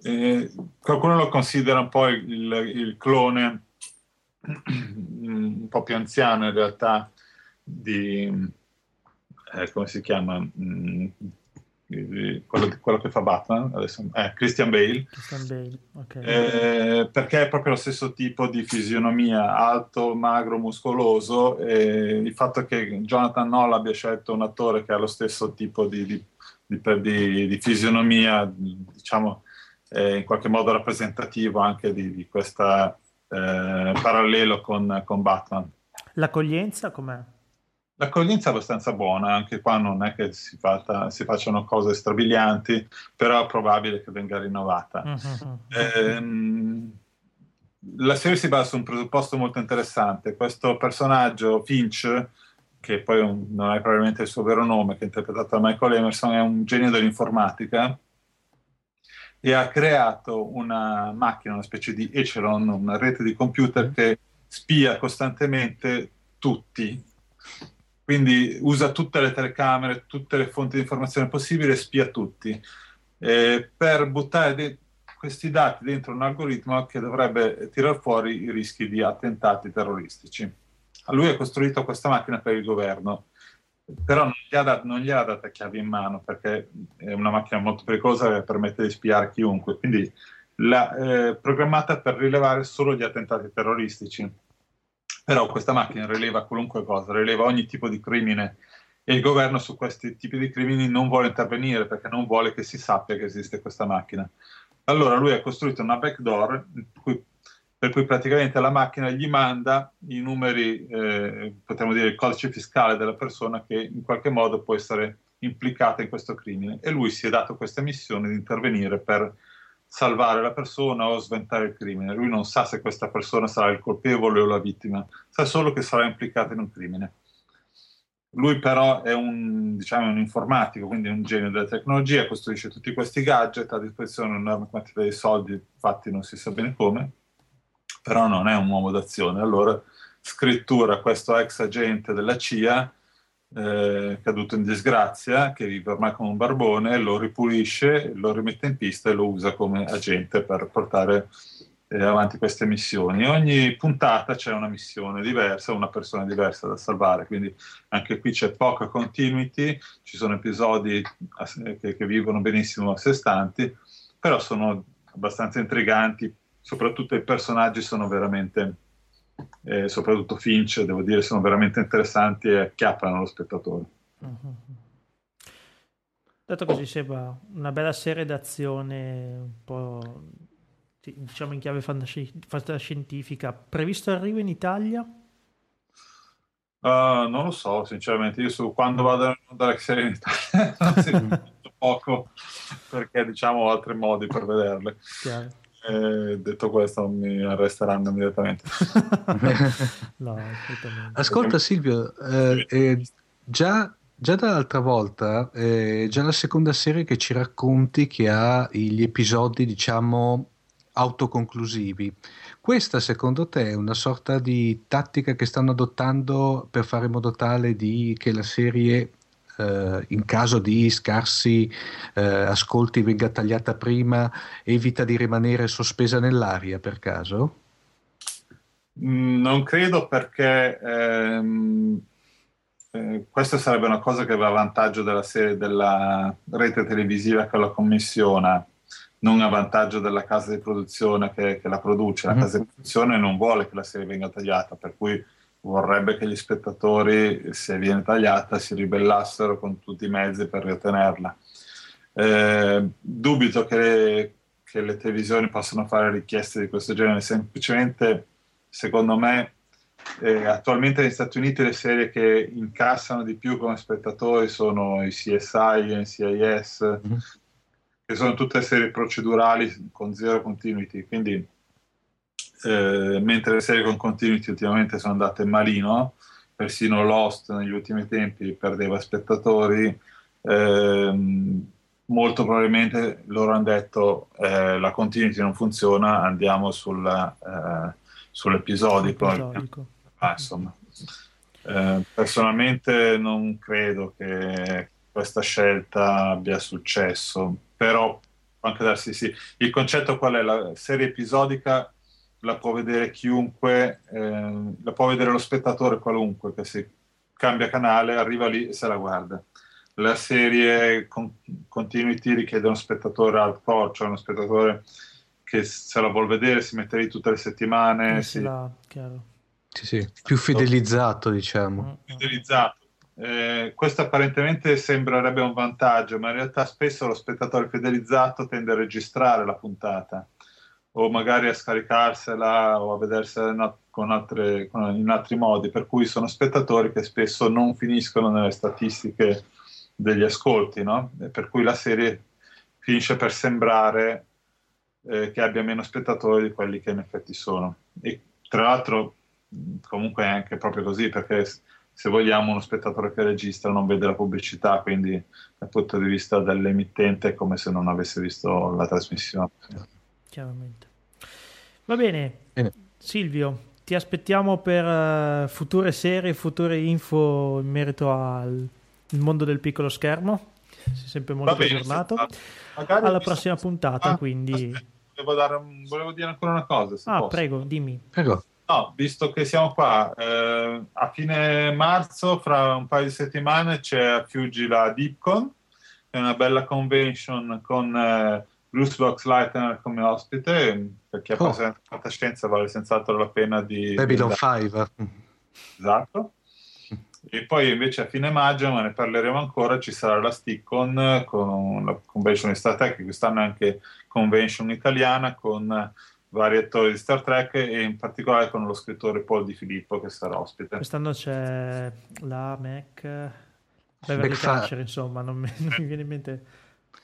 eh, qualcuno lo considera un po' il, il clone un po' più anziano in realtà di eh, come si chiama mm, quello, quello, che fa Batman adesso, eh, Christian Bale, Christian Bale. Okay. Eh, perché è proprio lo stesso tipo di fisionomia alto, magro, muscoloso il fatto che Jonathan Noll abbia scelto un attore che ha lo stesso tipo di, di, di, di fisionomia diciamo in qualche modo rappresentativo anche di, questa eh, parallelo con, con, Batman. L'accoglienza com'è? L'accoglienza è abbastanza buona, anche qua non è che si, fatta, si facciano cose strabilianti, però è probabile che venga rinnovata. Mm-hmm. Eh, la serie si basa su un presupposto molto interessante. Questo personaggio, Finch, che poi un, non è probabilmente il suo vero nome, che è interpretato da Michael Emerson, è un genio dell'informatica e ha creato una macchina, una specie di echelon, una rete di computer che spia costantemente tutti. Quindi usa tutte le telecamere, tutte le fonti di informazione possibili e spia tutti. Eh, per buttare de- questi dati dentro un algoritmo che dovrebbe tirar fuori i rischi di attentati terroristici. Lui ha costruito questa macchina per il governo però non gli, dat- non gli, ha data chiavi in mano perché è una macchina molto pericolosa che permette di spiare chiunque, quindi l'ha eh, programmata per rilevare solo gli attentati terroristici. Però questa macchina rileva qualunque cosa, rileva ogni tipo di crimine e il governo su questi tipi di crimini non vuole intervenire perché non vuole che si sappia che esiste questa macchina. Allora lui ha costruito una backdoor cui per cui praticamente la macchina gli manda i numeri, eh, potremmo dire il codice fiscale della persona che in qualche modo può essere implicata in questo crimine e lui si è dato questa missione di intervenire per salvare la persona o sventare il crimine. Lui non sa se questa persona sarà il colpevole o la vittima, sa solo che sarà implicata in un crimine. Lui però è un, diciamo, un informatico, quindi un genio della tecnologia, costruisce tutti questi gadget, a disposizione un'enorme quantità di soldi, infatti non si sa bene come, però non è un uomo d'azione. Allora scrittura questo ex agente della CIA eh, caduto in disgrazia, che vive ormai come un barbone, lo ripulisce, lo rimette in pista e lo usa come agente per portare eh, avanti queste missioni. Ogni puntata c'è una missione diversa, una persona diversa da salvare, quindi anche qui c'è poca continuity, ci sono episodi che, che vivono benissimo a sé stanti, però sono abbastanza intriganti, soprattutto i personaggi sono veramente, eh, soprattutto Finch, devo dire, sono veramente interessanti e acchiappano lo spettatore. Uh-huh. Detto così, sembra una bella serie d'azione, un po' diciamo in chiave fantascientifica. Previsto arrivo in Italia? Uh, non lo so, sinceramente. Io su quando vado a serie in Italia non si poco perché diciamo ho altri modi per vederle. Chiaro. Eh, detto questo, mi arresteranno immediatamente. no, Ascolta Silvio, eh, eh, già, già dall'altra volta, eh, già la seconda serie che ci racconti che ha gli episodi, diciamo, autoconclusivi. Questa secondo te è una sorta di tattica che stanno adottando per fare in modo tale di, che la serie eh, in caso di scarsi eh, ascolti venga tagliata prima, evita di rimanere sospesa nell'aria per caso? Mm, non credo perché ehm, eh, questa sarebbe una cosa che va a vantaggio della, serie, della rete televisiva che la commissiona, non a vantaggio della casa di produzione che, che la produce. La mm. casa di produzione non vuole che la serie venga tagliata, per cui vorrebbe che gli spettatori, se viene tagliata, si ribellassero con tutti i mezzi per riottenerla. Eh, dubito che le, che le televisioni possano fare richieste di questo genere, semplicemente secondo me eh, attualmente negli Stati Uniti le serie che incassano di più come spettatori sono i CSI, i NCIS, mm-hmm. che sono tutte serie procedurali con zero continuity, quindi eh, mentre le serie con continuity ultimamente sono andate malino, persino Lost negli ultimi tempi perdeva spettatori, ehm, molto probabilmente loro hanno detto eh, la continuity non funziona, andiamo sulla, eh, sull'episodico. Ah, insomma. Eh, personalmente non credo che questa scelta abbia successo, però anche darsi sì. Il concetto qual è? La serie episodica la può vedere chiunque, eh, la può vedere lo spettatore qualunque che si cambia canale, arriva lì e se la guarda. La serie con continuity richiede uno spettatore hardcore, cioè uno spettatore che se la vuol vedere si mette lì tutte le settimane. Si... La... Sì, sì, più fidelizzato, diciamo. Mm. Fidelizzato. Eh, questo apparentemente sembrerebbe un vantaggio, ma in realtà spesso lo spettatore fidelizzato tende a registrare la puntata o magari a scaricarsela o a vedersela con altre, con, in altri modi, per cui sono spettatori che spesso non finiscono nelle statistiche degli ascolti, no? per cui la serie finisce per sembrare eh, che abbia meno spettatori di quelli che in effetti sono. E tra l'altro comunque è anche proprio così, perché se vogliamo uno spettatore che registra non vede la pubblicità, quindi dal punto di vista dell'emittente è come se non avesse visto la trasmissione chiaramente. Va bene, bene. Silvio, ti aspettiamo per uh, future serie, future info in merito al mondo del piccolo schermo. Sei sempre molto bene, aggiornato. Alla prossima puntata, ah, quindi. volevo, dare, volevo, dire ancora una cosa. ah, posso. prego, dimmi. Prego. No, visto che siamo qua, eh, a fine marzo, fra un paio di settimane, c'è a Fiuggi la DeepCon, è una bella convention con eh, Bruce Box Lightner come ospite, per chi ha oh. presente fantascienza vale senz'altro la pena di... Babylon 5. Esatto. E poi invece a fine maggio, ma ne parleremo ancora, ci sarà la Stickon con la convention di Star Trek, quest'anno è anche convention italiana con vari attori di Star Trek e in particolare con lo scrittore Paul Di Filippo che sarà ospite. Quest'anno c'è la Mac... Beverly Catcher, insomma, non mi, non mi viene in mente...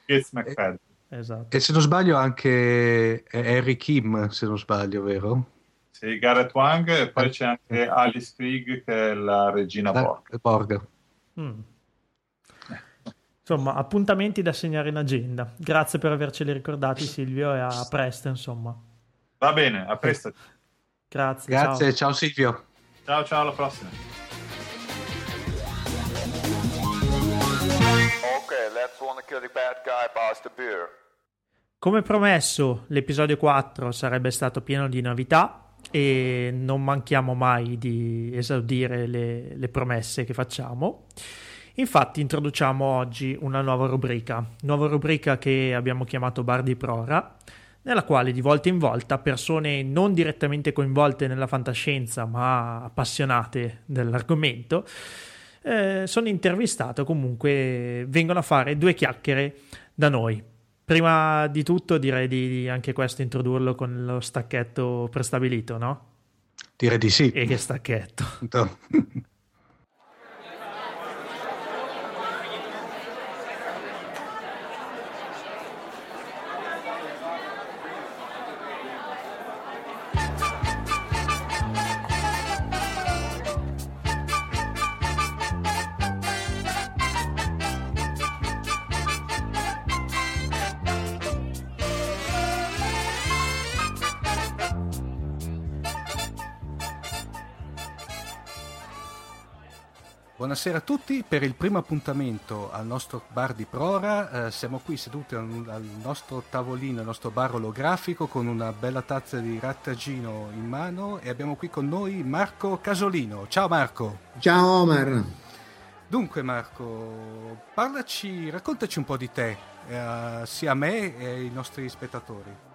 Gates McFadden. Esatto. E se non sbaglio anche Harry Kim, se non sbaglio, vero? Sì, Gareth Wang e poi c'è anche Alice Krieg che è la regina la, Borg. Borg. Mm. Insomma, appuntamenti da segnare in agenda. Grazie per averceli ricordati Silvio e a presto, insomma. Va bene, a presto. Grazie. Grazie, ciao, ciao Silvio. Ciao, ciao, alla prossima. Come promesso, l'episodio 4 sarebbe stato pieno di novità e non manchiamo mai di esaudire le, le promesse che facciamo. Infatti introduciamo oggi una nuova rubrica, nuova rubrica che abbiamo chiamato Bar di Prora, nella quale di volta in volta persone non direttamente coinvolte nella fantascienza ma appassionate dell'argomento eh, sono intervistato comunque vengono a fare due chiacchiere da noi. Prima di tutto direi di anche questo introdurlo con lo stacchetto prestabilito, no? Direi di sì. E che stacchetto. Buonasera a tutti, per il primo appuntamento al nostro bar di Prora eh, siamo qui seduti al, al, nostro tavolino, al nostro bar olografico con una bella tazza di rattagino in mano e abbiamo qui con noi Marco Casolino. Ciao Marco! Ciao Omar! Dunque Marco, parlaci, raccontaci un po' di te, eh, sia a me e ai nostri spettatori.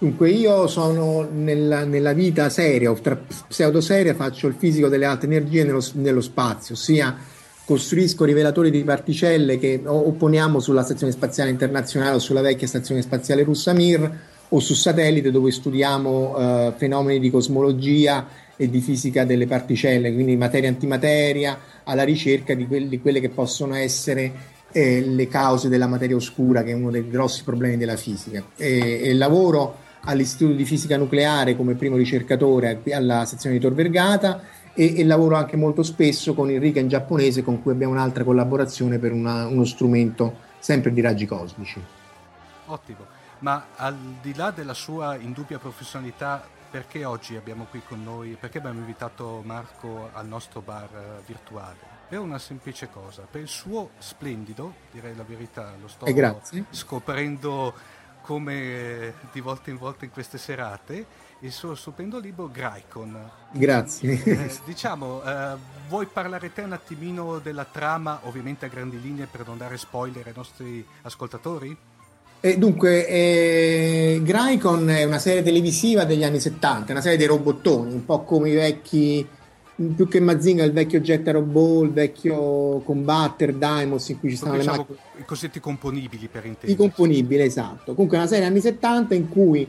Dunque, io sono nella, nella vita seria, o pseudo-seria, faccio il fisico delle alte energie nello, nello spazio, ossia costruisco rivelatori di particelle che opponiamo sulla Stazione Spaziale Internazionale o sulla vecchia Stazione Spaziale russa Mir o su satellite dove studiamo eh, fenomeni di cosmologia e di fisica delle particelle, quindi materia antimateria, alla ricerca di, quelli, di quelle che possono essere eh, le cause della materia oscura, che è uno dei grossi problemi della fisica. E, e lavoro all'Istituto di Fisica Nucleare come primo ricercatore alla sezione di Tor Vergata e, e, lavoro anche molto spesso con il Riken giapponese con cui abbiamo un'altra collaborazione per una, uno strumento sempre di raggi cosmici. Ottimo, ma al di là della sua indubbia professionalità, perché oggi abbiamo qui con noi, perché abbiamo invitato Marco al nostro bar uh, virtuale? Per una semplice cosa, per il suo splendido, direi la verità, lo sto scoprendo come di volta in volta in queste serate, il suo stupendo libro Graicon. Grazie. Eh, diciamo, eh, vuoi parlare te un attimino della trama, ovviamente a grandi linee per non dare spoiler ai nostri ascoltatori? Eh, dunque, eh, Graicon è una serie televisiva degli anni 70, una serie dei robottoni, un po' come i vecchi, più che Mazinga, il vecchio Jet Robot, il vecchio Combatter, Daimos, in cui ci stanno diciamo, le macchine. I cosiddetti componibili, per intendere. I componibili, esatto. Comunque una serie anni 70 in cui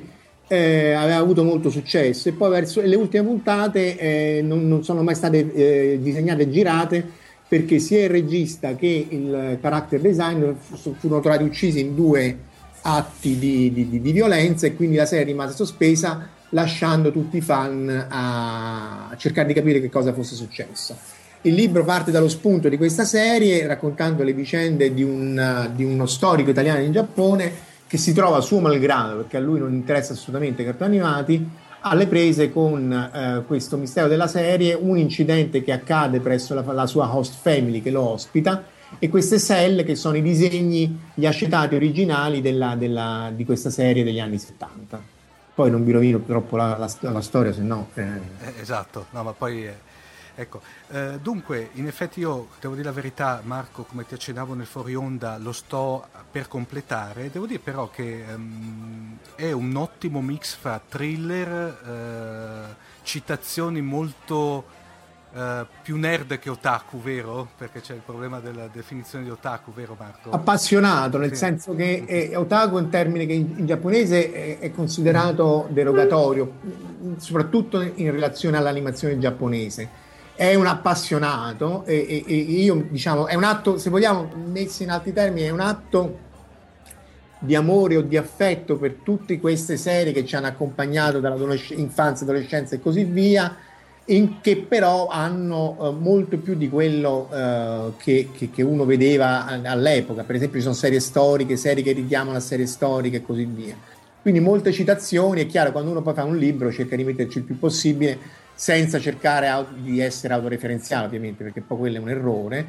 eh, aveva avuto molto successo e poi verso le ultime puntate eh, non, non, sono mai state eh, disegnate e girate perché sia il regista che il character designer furono trovati uccisi in due atti di, di, di, violenza e quindi la serie rimase sospesa lasciando tutti i fan a cercare di capire che cosa fosse successo. Il libro parte dallo spunto di questa serie raccontando le vicende di, un, di uno storico italiano in Giappone che si trova suo malgrado, perché a lui non interessa assolutamente i cartoni animati, alle prese con eh, questo mistero della serie, un incidente che accade presso la, la sua host family che lo ospita e queste cell che sono i disegni, gli acetati originali della, della, di questa serie degli anni 70. Poi non vi rovino troppo la, la, la storia, se no... Eh. Eh, esatto, no, ma poi... Eh, ecco, eh, dunque, in effetti io devo dire la verità, Marco, come ti accennavo nel fuori onda, lo sto per completare. Devo dire però che um, è un ottimo mix fra thriller, uh, citazioni molto Uh, più nerd che otaku, vero? Perché c'è il problema della definizione di otaku, vero Marco? Appassionato, nel sì. senso che è, otaku è un termine che in, in giapponese è, è, considerato derogatorio, soprattutto in relazione all'animazione giapponese. È un appassionato e, e, e io diciamo, è un atto, se vogliamo, messi in altri termini, è un atto di amore o di affetto per tutte queste serie che ci hanno accompagnato dall'infanzia, adolescenza e così via che però hanno uh, molto più di quello uh, che, che, che, uno vedeva all'epoca. Per esempio, ci sono serie storiche, serie che richiamano a serie storiche e così via. Quindi molte citazioni, è chiaro, quando uno poi fa un libro cerca di metterci il più possibile senza cercare di essere autoreferenziale, ovviamente, perché poi quello è un errore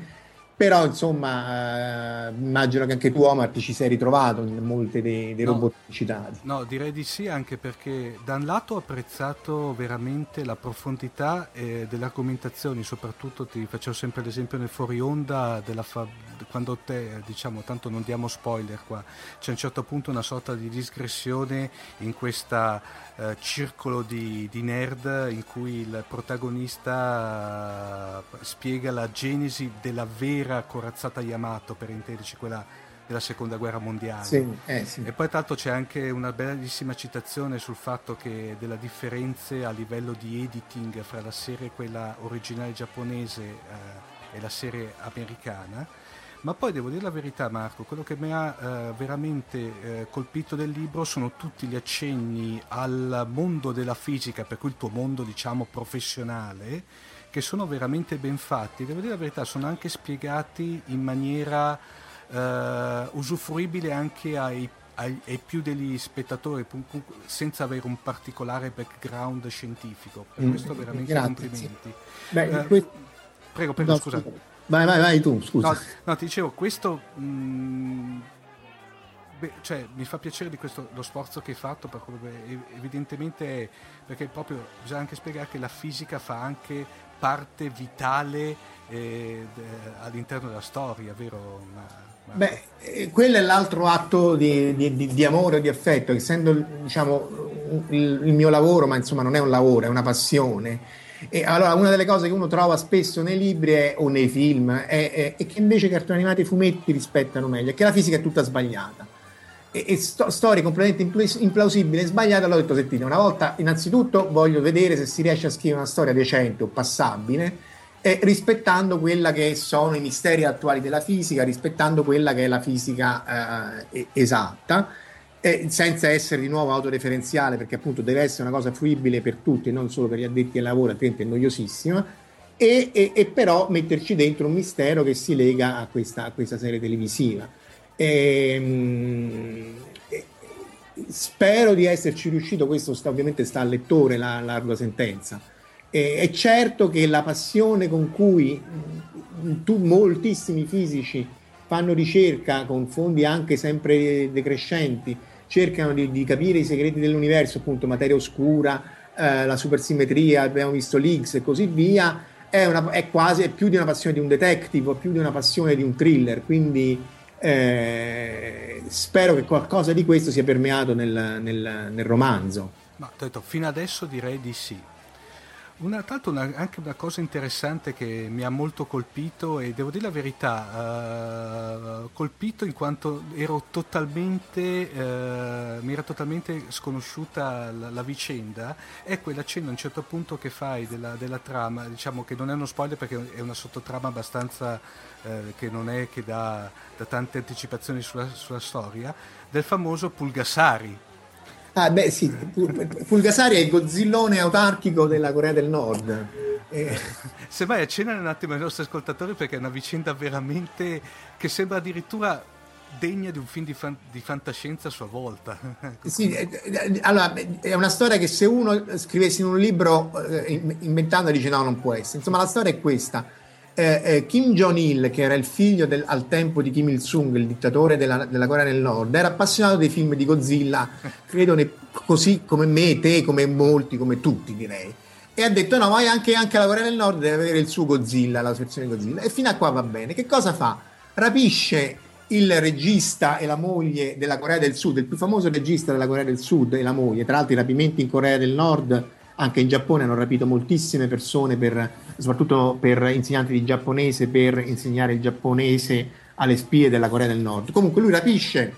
però insomma eh, immagino che anche tu Omar ti ci sei ritrovato in molte dei, dei no, robot citati no direi di sì anche perché da un lato ho apprezzato veramente la profondità eh, delle argomentazioni soprattutto ti facevo sempre l'esempio nel fuori onda fa- quando te diciamo tanto non diamo spoiler qua c'è a un certo punto una sorta di disgressione in questa eh, circolo di, di, nerd in cui il protagonista eh, spiega la genesi della vera corazzata Yamato, per intenderci quella della seconda guerra mondiale. Sì, eh, sì. E poi tra l'altro c'è anche una bellissima citazione sul fatto che della differenze a livello di editing fra la serie quella originale giapponese eh, e la serie americana ma poi devo dire la verità Marco, quello che mi ha eh, veramente eh, colpito del libro sono tutti gli accenni al mondo della fisica, per cui il tuo mondo diciamo professionale, che sono veramente ben fatti. Devo dire la verità, sono anche spiegati in maniera eh, usufruibile anche ai ai, ai, più degli spettatori senza avere un particolare background scientifico. Per mm, questo veramente Grazie. complimenti. Beh, eh, que- prego, prego, no, scusa. Vai, vai, vai tu, scusa. No, no ti dicevo, questo mh, mm, beh, cioè, mi fa piacere di questo, lo sforzo che hai fatto, perché evidentemente perché proprio bisogna anche spiegare che la fisica fa anche parte vitale eh, all'interno della storia, vero? Ma, Beh, eh, quello è l'altro atto di, di, di, di amore di affetto, essendo diciamo, il, il, mio lavoro, ma insomma non è un lavoro, è una passione. E allora una delle cose che uno trova spesso nei libri è, o nei film è, è, è, che invece i cartoni animati e i fumetti rispettano meglio, è che la fisica è tutta sbagliata. E, e sto, storie completamente implausibili e sbagliate, allora ho detto, sentite, una volta innanzitutto voglio vedere se si riesce a scrivere una storia decente o passabile eh, rispettando quella che sono i misteri attuali della fisica, rispettando quella che è la fisica eh, esatta, eh, senza essere di nuovo autoreferenziale, perché appunto deve essere una cosa fruibile per tutti, non solo per gli addetti ai lavori, altrimenti è noiosissima. E, e, e, però metterci dentro un mistero che si lega a questa, a questa serie televisiva. E, ehm, e, spero di esserci riuscito, questo sta, ovviamente sta al lettore la larga sentenza. Eh, è certo che la passione con cui tu, moltissimi fisici fanno ricerca con fondi anche sempre decrescenti, cercano di, di capire i segreti dell'universo, appunto materia oscura, eh, la supersimmetria, abbiamo visto l'Higgs e così via, è, una, è quasi è più di una passione di un detective, più di una passione di un thriller, quindi eh, spero che qualcosa di questo sia permeato nel, nel, nel romanzo. Ma detto, fino adesso direi di sì. Una, l'altro una, anche una cosa interessante che mi ha molto colpito e devo dire la verità, uh, colpito in quanto ero totalmente, uh, mi era totalmente sconosciuta la, la, vicenda, è quella cena a un certo punto che fai della, della, trama, diciamo che non è uno spoiler perché è una sottotrama abbastanza uh, che non è che dà, dà tante anticipazioni sulla, sulla storia, del famoso Pulgasari Ah, beh, sì, Pulgasari è il gozzillone autarchico della Corea del Nord. Eh. Semmai accennare un attimo ai nostri ascoltatori perché è una vicenda veramente che sembra addirittura degna di un film di, fan- di fantascienza a sua volta. sì, eh, eh, allora è una storia che se uno scrivesse in un libro eh, inventando dice no, non può essere. Insomma, la storia è questa eh, eh, Kim Jong-il, che era il figlio del, al tempo di Kim Il-sung, il dittatore della, della, Corea del Nord, era appassionato dei film di Godzilla, credo ne, così come me, te, come molti, come tutti direi. E ha detto no, ma anche, anche la Corea del Nord deve avere il suo Godzilla, la versione Godzilla. E fino a qua va bene. Che cosa fa? Rapisce il regista e la moglie della Corea del Sud, il più famoso regista della Corea del Sud e la moglie, tra l'altro i rapimenti in Corea del Nord anche in Giappone hanno rapito moltissime persone, per, soprattutto per insegnanti di giapponese, per insegnare il giapponese alle spie della Corea del Nord. Comunque lui rapisce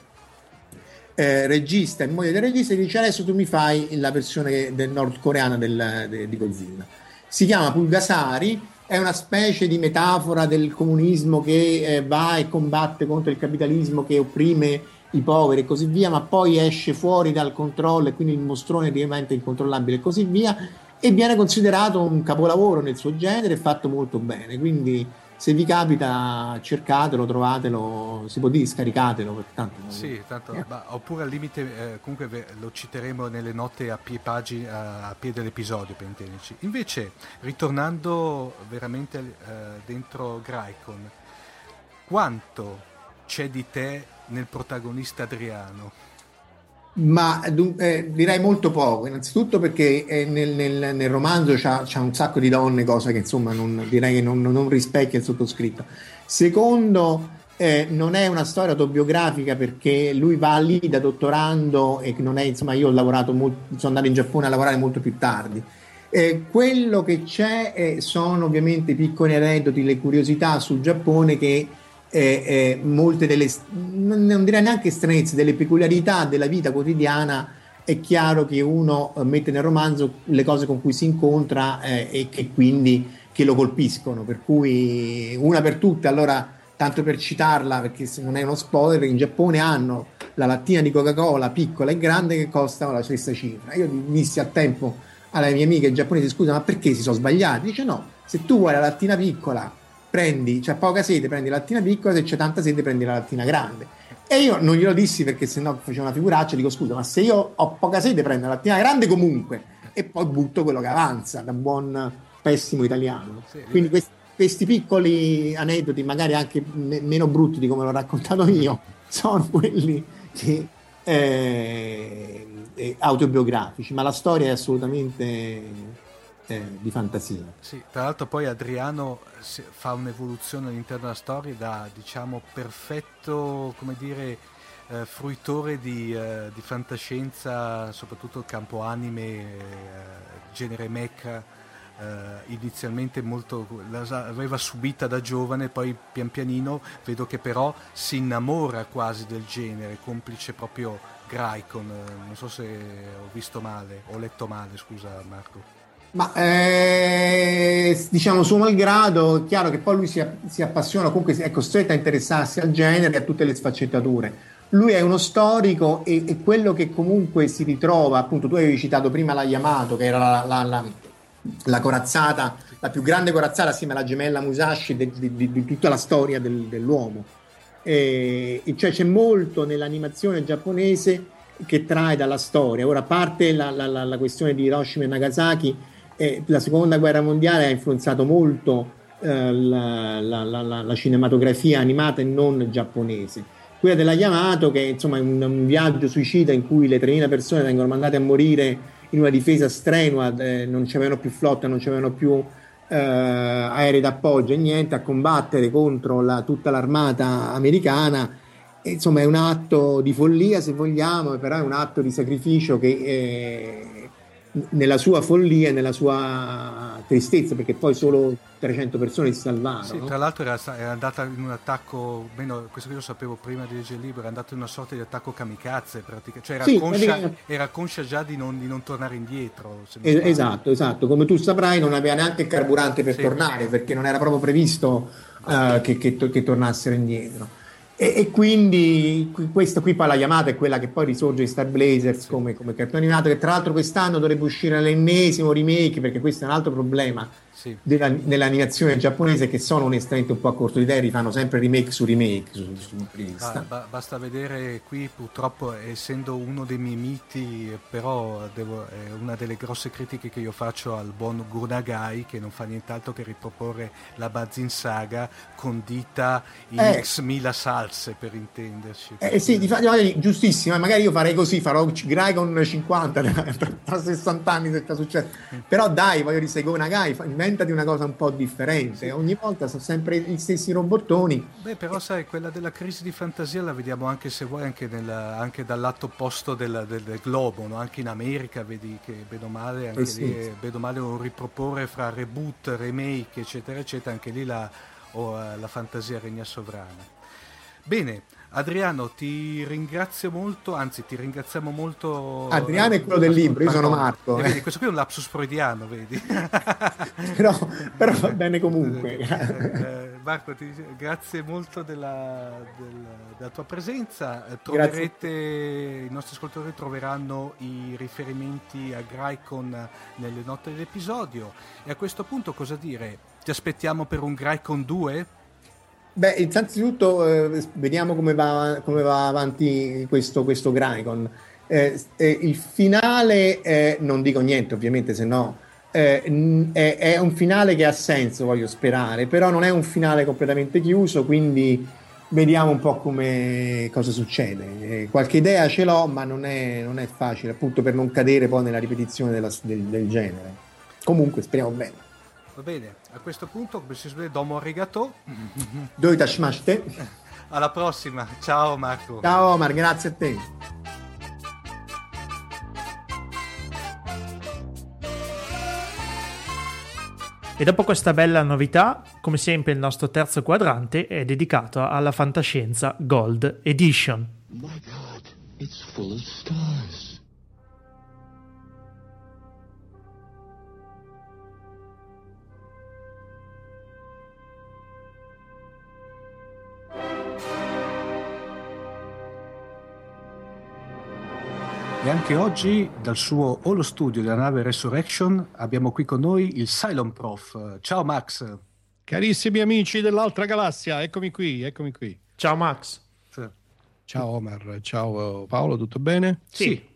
eh, regista e moglie del regista e dice adesso tu mi fai la versione del nordcoreana del, de, di Godzilla. Si chiama Pulgasari, è una specie di metafora del comunismo che eh, va e combatte contro il capitalismo che opprime i poveri e così via, ma poi esce fuori dal controllo e quindi il mostrone diventa incontrollabile e così via e viene considerato un capolavoro nel suo genere fatto molto bene. Quindi se vi capita cercatelo, trovatelo, si può dire scaricatelo. Tanto, sì, tanto, eh. ma, oppure al limite eh, comunque lo citeremo nelle note a pie, pagi, a, a piede dell'episodio per intenderci. Invece, ritornando veramente eh, dentro Graicon, quanto c'è di te nel protagonista Adriano? Ma eh, direi molto poco, innanzitutto perché eh, nel, nel, nel, romanzo c'ha, un sacco di donne, cosa che insomma non, direi che non, non rispecchia il sottoscritto. Secondo, eh, non è una storia autobiografica perché lui va lì da dottorando e non è, insomma, io ho lavorato molto, sono andato in Giappone a lavorare molto più tardi. Eh, quello che c'è eh, sono ovviamente piccoli aneddoti, le curiosità sul Giappone che eh, eh, molte delle, non direi neanche stranezze, delle peculiarità della vita quotidiana, è chiaro che uno eh, mette nel romanzo le cose con cui si incontra eh, e che quindi che lo colpiscono. Per cui una per tutte, allora, tanto per citarla, perché se non è uno spoiler, in Giappone hanno la lattina di Coca-Cola piccola e grande che costano la stessa cifra. Io dissi a tempo alle mie amiche giapponesi, scusa, ma perché si sono sbagliati? Dice no, se tu vuoi la lattina piccola prendi, c'è poca sede, prendi la lattina piccola, se c'è tanta sede prendi la lattina grande. E io non glielo dissi perché sennò faceva una figuraccia, dico scusa, ma se io ho poca sede prendo la lattina grande comunque e poi butto quello che avanza, da buon pessimo italiano. Quindi questi, questi piccoli aneddoti, magari anche me- meno brutti di come l'ho raccontato io, sono quelli eh, eh, autobiografici, ma la storia è assolutamente eh, di fantasia. Sì, tra l'altro poi Adriano fa un'evoluzione all'interno della storia da diciamo perfetto, come dire, eh, fruitore di, eh, di, fantascienza, soprattutto il campo anime, eh, genere mecha. Uh, inizialmente molto l'aveva subita da giovane, poi pian pianino vedo che però si innamora quasi del genere, complice proprio Graikon. Non so se ho visto male, ho letto male, scusa Marco. Ma eh, diciamo suo malgrado, è chiaro che poi lui si, si appassiona, comunque è costretto a interessarsi al genere e a tutte le sfaccettature lui è uno storico e, e, quello che comunque si ritrova, appunto tu avevi citato prima la Yamato, che era la, la, la, la corazzata, la più grande corazzata assieme alla gemella Musashi di, di, di, di tutta la storia del, dell'uomo. E, e, cioè c'è molto nell'animazione giapponese che trae dalla storia. Ora, a parte la, questione di Hiroshima e Nagasaki, eh, la seconda guerra mondiale ha influenzato molto eh, la cinematografia animata e non giapponese quella della Yamato che insomma è un, un, viaggio suicida in cui le 3.000 persone vengono mandate a morire in una difesa strenua, eh, non c'erano più flotta, non c'erano più eh, aerei d'appoggio e niente, a combattere contro la, tutta l'armata americana. E, insomma è un atto di follia se vogliamo, però è un atto di sacrificio che eh, nella sua follia e nella sua tristezza, perché poi solo 300 persone si salvarono. Sì, tra l'altro era, era, andata in un attacco, meno, questo che io sapevo prima di leggere il libro, era andata in una sorta di attacco kamikaze, praticamente. cioè era, sì, conscia, era conscia già di non, di non tornare indietro. Es- esatto, esatto, come tu saprai non aveva neanche il carburante per sì. tornare, perché non era proprio previsto uh, che, che, che tornassero indietro. E, e, quindi questa qui poi la chiamata è quella che poi risorge in Star Blazers come, come cartone animato che tra l'altro quest'anno dovrebbe uscire l'ennesimo remake perché questo è un altro problema sì. della, dell'animazione giapponese che sono onestamente un po' a corto di idee, rifanno sempre remake su remake su, su ba, ba, basta vedere qui purtroppo essendo uno dei miei miti però devo, è una delle grosse critiche che io faccio al buon Gurnagai che non fa nient'altro che riproporre la Bazin Saga condita in eh. x mila salse per intenderci eh, sì, di fatto, magari, giustissimo magari io farei così farò Gragon 50 tra 60 anni se sta successo però dai voglio dire Gonagai inventati una cosa un po' differente. Ogni volta sono sempre gli stessi robottoni. Beh, però sai, quella della crisi di fantasia la vediamo anche se vuoi anche, nella, anche dal lato opposto del, del, del globo, no? anche in America vedi che vedo male, anche eh sì. lì vedo male un riproporre fra reboot, remake, eccetera, eccetera, anche lì la, oh, la fantasia regna sovrana. Bene, Adriano, ti ringrazio molto, anzi ti ringraziamo molto. Adriano è quello del libro, io sono Marco. Eh, vedi, questo qui è un lapsus freudiano, vedi. però, però, va bene comunque. Eh, eh, Marco, ti, grazie molto della, della, della tua presenza. Troverete, i nostri ascoltatori troveranno i riferimenti a Graicon nelle note dell'episodio. E a questo punto cosa dire? Ti aspettiamo per un Graicon 2? Beh, innanzitutto eh, vediamo come va, come va, avanti questo, questo Granicon. Eh, eh, il finale, non dico niente ovviamente, se no eh, è, è, un finale che ha senso, voglio sperare, però non è un finale completamente chiuso, quindi vediamo un po' come cosa succede. Eh, qualche idea ce l'ho, ma non è, non è, facile, appunto per non cadere poi nella ripetizione della, del, del genere. Comunque, speriamo bene. Va bene, a questo punto, come si suol domo arigato. Doi tashimashite. Alla prossima, ciao Marco. Ciao Omar, grazie a te. E dopo questa bella novità, come sempre il nostro terzo quadrante è dedicato alla fantascienza Gold Edition. My God, it's full of stars. E anche oggi dal suo Holo Studio della nave Resurrection abbiamo qui con noi il Cylon Prof. Ciao Max. Carissimi amici dell'altra galassia, eccomi qui, eccomi qui. Ciao Max. Ciao Omar, ciao Paolo, tutto bene? Sì.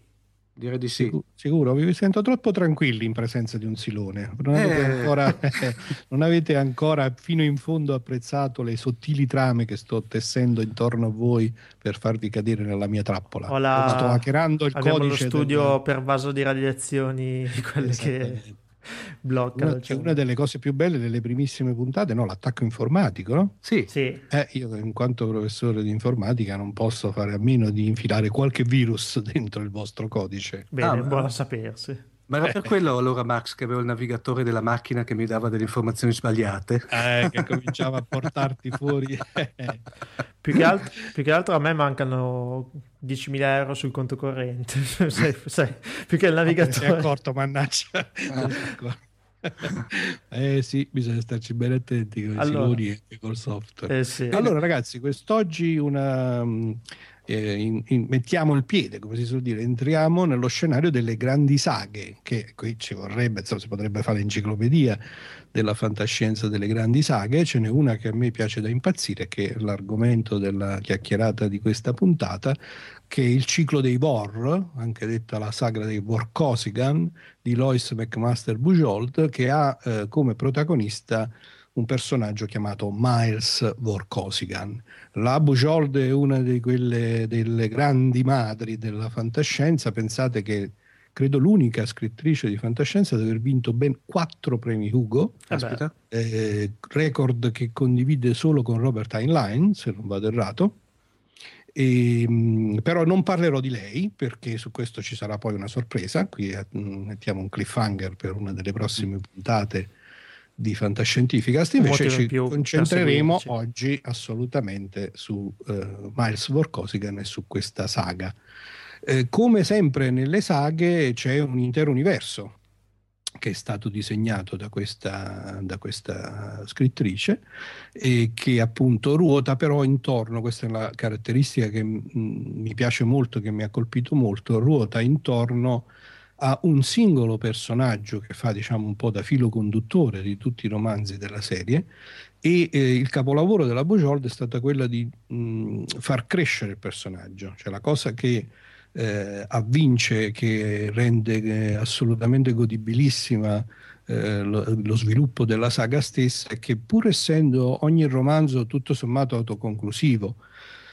Direi di sì. Sicuro, sicuro, vi sento troppo tranquilli in presenza di un silone. Non avete, Eh. ancora, non avete ancora fino in fondo apprezzato le sottili trame che sto tessendo intorno a voi per farvi cadere nella mia trappola. Ho la- Sto hackerando il Abbiamo codice. lo studio del- per vaso di radiazioni, quelle che Bloccano. Una, cioè- una delle cose più belle delle primissime puntate, no? L'attacco informatico, no? Sì, Sì, Eh, io in quanto professore di informatica non posso fare a meno di infilare qualche virus dentro il vostro codice. bene, Ah, buono a sapersi. Ma era per quello allora Max che avevo il navigatore della macchina che mi dava delle informazioni sbagliate. Eh, che cominciava a portarti fuori. Più che, altro, più che altro a me mancano 10.000 euro sul conto corrente. sai, sai, più che il Si è navigatore. accorto, mannaggia. eh sì, bisogna starci bene attenti con i Allora. e col software. Eh sì. Allora, ragazzi, quest'oggi una, eh, in- in- mettiamo il piede, come si suol dire, entriamo nello scenario delle grandi saghe, che qui ci vorrebbe, insomma, si potrebbe fare l'enciclopedia della fantascienza delle grandi saghe. Ce n'è una che a me piace da impazzire, che è l'argomento della chiacchierata di questa puntata, che è il ciclo dei Vor, anche detta la saga dei Vorkosigan, di Lois McMaster Bujold, che ha eh, come protagonista un personaggio chiamato Miles Vorkosigan. La Bujold è una di quelle delle grandi madri della fantascienza. Pensate che credo l'unica scrittrice di fantascienza ad aver vinto ben quattro premi Hugo, eh, record che condivide solo con Robert Heinlein, se non vado errato. E, mh, però non parlerò di lei perché su questo ci sarà poi una sorpresa. Qui eh, mettiamo un cliffhanger per una delle prossime puntate di Fantascientificast. Invece ci concentreremo oggi assolutamente su eh, Miles Vorkosigan e su questa saga. Eh, come sempre nelle saghe c'è un intero universo che è stato disegnato da questa, da questa scrittrice e che appunto ruota però intorno, questa è la caratteristica che mm, mi piace molto, che mi ha colpito molto, ruota intorno a un singolo personaggio che fa diciamo un po' da filo conduttore di tutti i romanzi della serie e eh, il capolavoro della Bojold è stata quella di mh, far crescere il personaggio, cioè la cosa che eh, avvince, che rende eh, assolutamente godibilissima eh, lo, lo sviluppo della saga stessa è che pur essendo ogni romanzo tutto sommato autoconclusivo,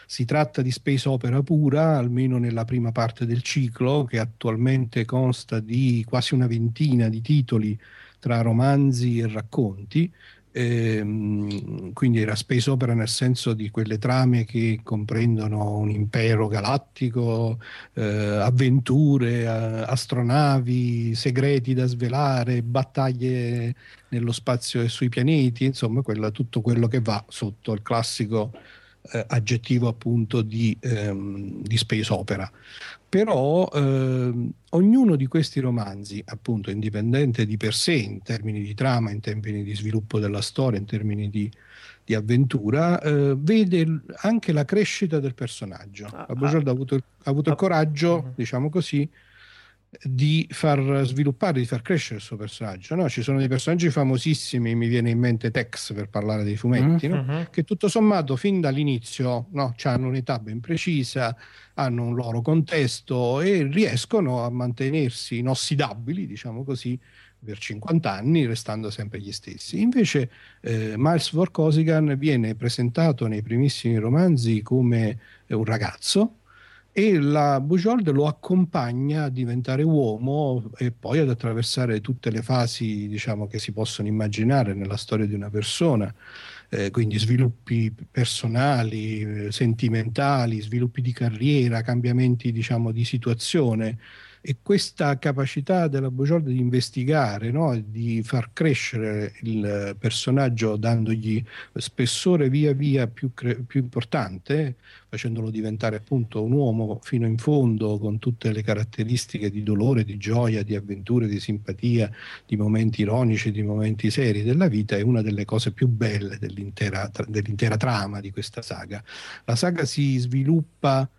si tratta di space opera pura, almeno nella prima parte del ciclo, che attualmente consta di quasi una ventina di titoli tra romanzi e racconti. Ehm, quindi era space opera nel senso di quelle trame che comprendono un impero galattico, eh, avventure, eh, astronavi, segreti da svelare, battaglie nello spazio e sui pianeti, insomma, quella- tutto quello che va sotto il classico eh, aggettivo appunto di, ehm, di space opera. Però ehm, ognuno di questi romanzi, appunto indipendente di per sé in termini di trama, in termini di sviluppo della storia, in termini di, di avventura, eh, vede anche la crescita del personaggio. Ah, Bourgeois ha avuto, il- ha avuto il ah, coraggio, mhm. diciamo così, di far sviluppare, di far crescere il suo personaggio. no? Ci sono dei personaggi famosissimi, mi viene in mente Tex per parlare dei fumetti, no? Mhm. che tutto sommato fin dall'inizio no, hanno un'età ben precisa, hanno un loro contesto e riescono a mantenersi inossidabili, diciamo così, per 50 anni, restando sempre gli stessi. Invece eh, Miles Vorkosigan viene presentato nei primissimi romanzi come eh, un ragazzo e la Bujold lo accompagna a diventare uomo e poi ad attraversare tutte le fasi diciamo, che si possono immaginare nella storia di una persona, eh, quindi sviluppi personali, eh, sentimentali, sviluppi di carriera, cambiamenti diciamo, di situazione e questa capacità della Bujold di investigare, no? di far crescere il personaggio dandogli spessore via via più, cre- più importante, facendolo diventare appunto un uomo fino in fondo con tutte le caratteristiche di dolore, di gioia, di avventure, di simpatia, di momenti ironici, di momenti seri della vita, è una delle cose più belle dell'intera, dell'intera trama di questa saga. La saga si sviluppa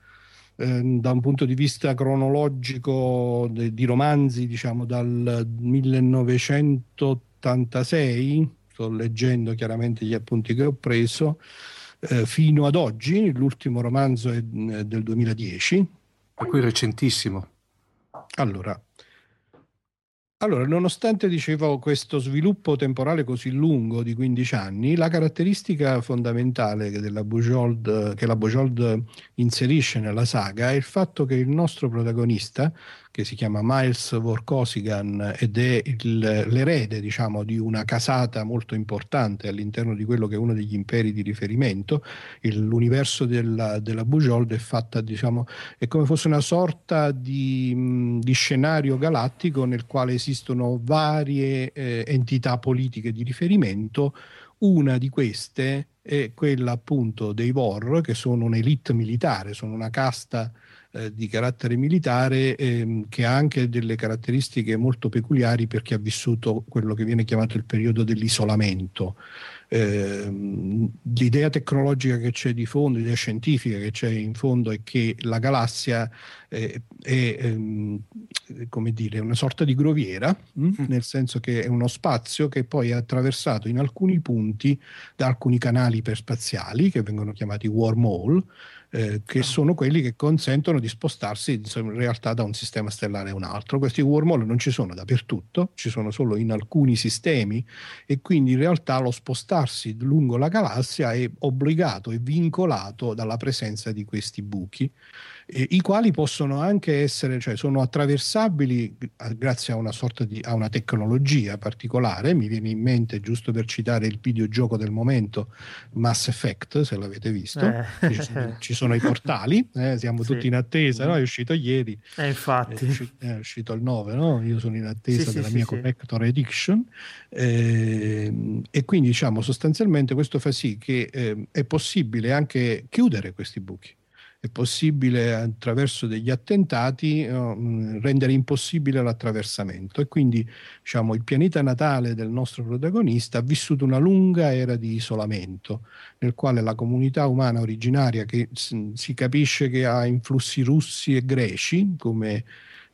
ehm, da un punto di vista cronologico de- di romanzi, diciamo dal 1986, sto leggendo chiaramente gli appunti che ho preso, eh, fino ad oggi, l'ultimo romanzo è eh, del 2010, Per cui recentissimo. Allora, allora, nonostante dicevo questo sviluppo temporale così lungo di 15 anni, la caratteristica fondamentale che, Bujold, che la Bujold inserisce nella saga è il fatto che il nostro protagonista, che si chiama Miles Vorkosigan ed è il, l'erede diciamo, di una casata molto importante all'interno di quello che è uno degli imperi di riferimento. Il, l'universo della, della Bujold è fatta, diciamo, è come fosse una sorta di, di scenario galattico nel quale esistono varie eh, entità politiche di riferimento. Una di queste è quella appunto dei Vor, che sono un'elite militare, sono una casta eh, di carattere militare ehm, che ha anche delle caratteristiche molto peculiari perché ha vissuto quello che viene chiamato il periodo dell'isolamento. Eh, l'idea tecnologica che c'è di fondo, l'idea scientifica che c'è in fondo è che la galassia eh, è ehm, come dire, una sorta di groviera, mh? Mm. nel senso che è uno spazio che poi è attraversato in alcuni punti da alcuni canali iperspaziali che vengono chiamati wormhole, eh, che sono quelli che consentono di spostarsi insomma, in realtà da un sistema stellare a un altro. Questi wormhole non ci sono dappertutto, ci sono solo in alcuni sistemi e quindi in realtà lo spostarsi lungo la galassia è obbligato e vincolato dalla presenza di questi buchi eh, i quali possono anche essere, cioè sono attraversabili grazie a una sorta di a una tecnologia particolare. Mi viene in mente, giusto per citare il videogioco del momento, Mass Effect, se l'avete visto. Eh. Ci, sono, ci, sono, i portali, eh, siamo sì. tutti in attesa, no? è uscito ieri. Eh. È uscito, è uscito, il 9, no? io sono in attesa sì, della sì, mia Collector Edition. Eh, e quindi diciamo sostanzialmente questo fa sì che eh, è possibile anche chiudere questi buchi è possibile attraverso degli attentati no, rendere impossibile l'attraversamento. E quindi diciamo, il pianeta natale del nostro protagonista ha vissuto una lunga era di isolamento nel quale la comunità umana originaria che si capisce che ha influssi russi e greci come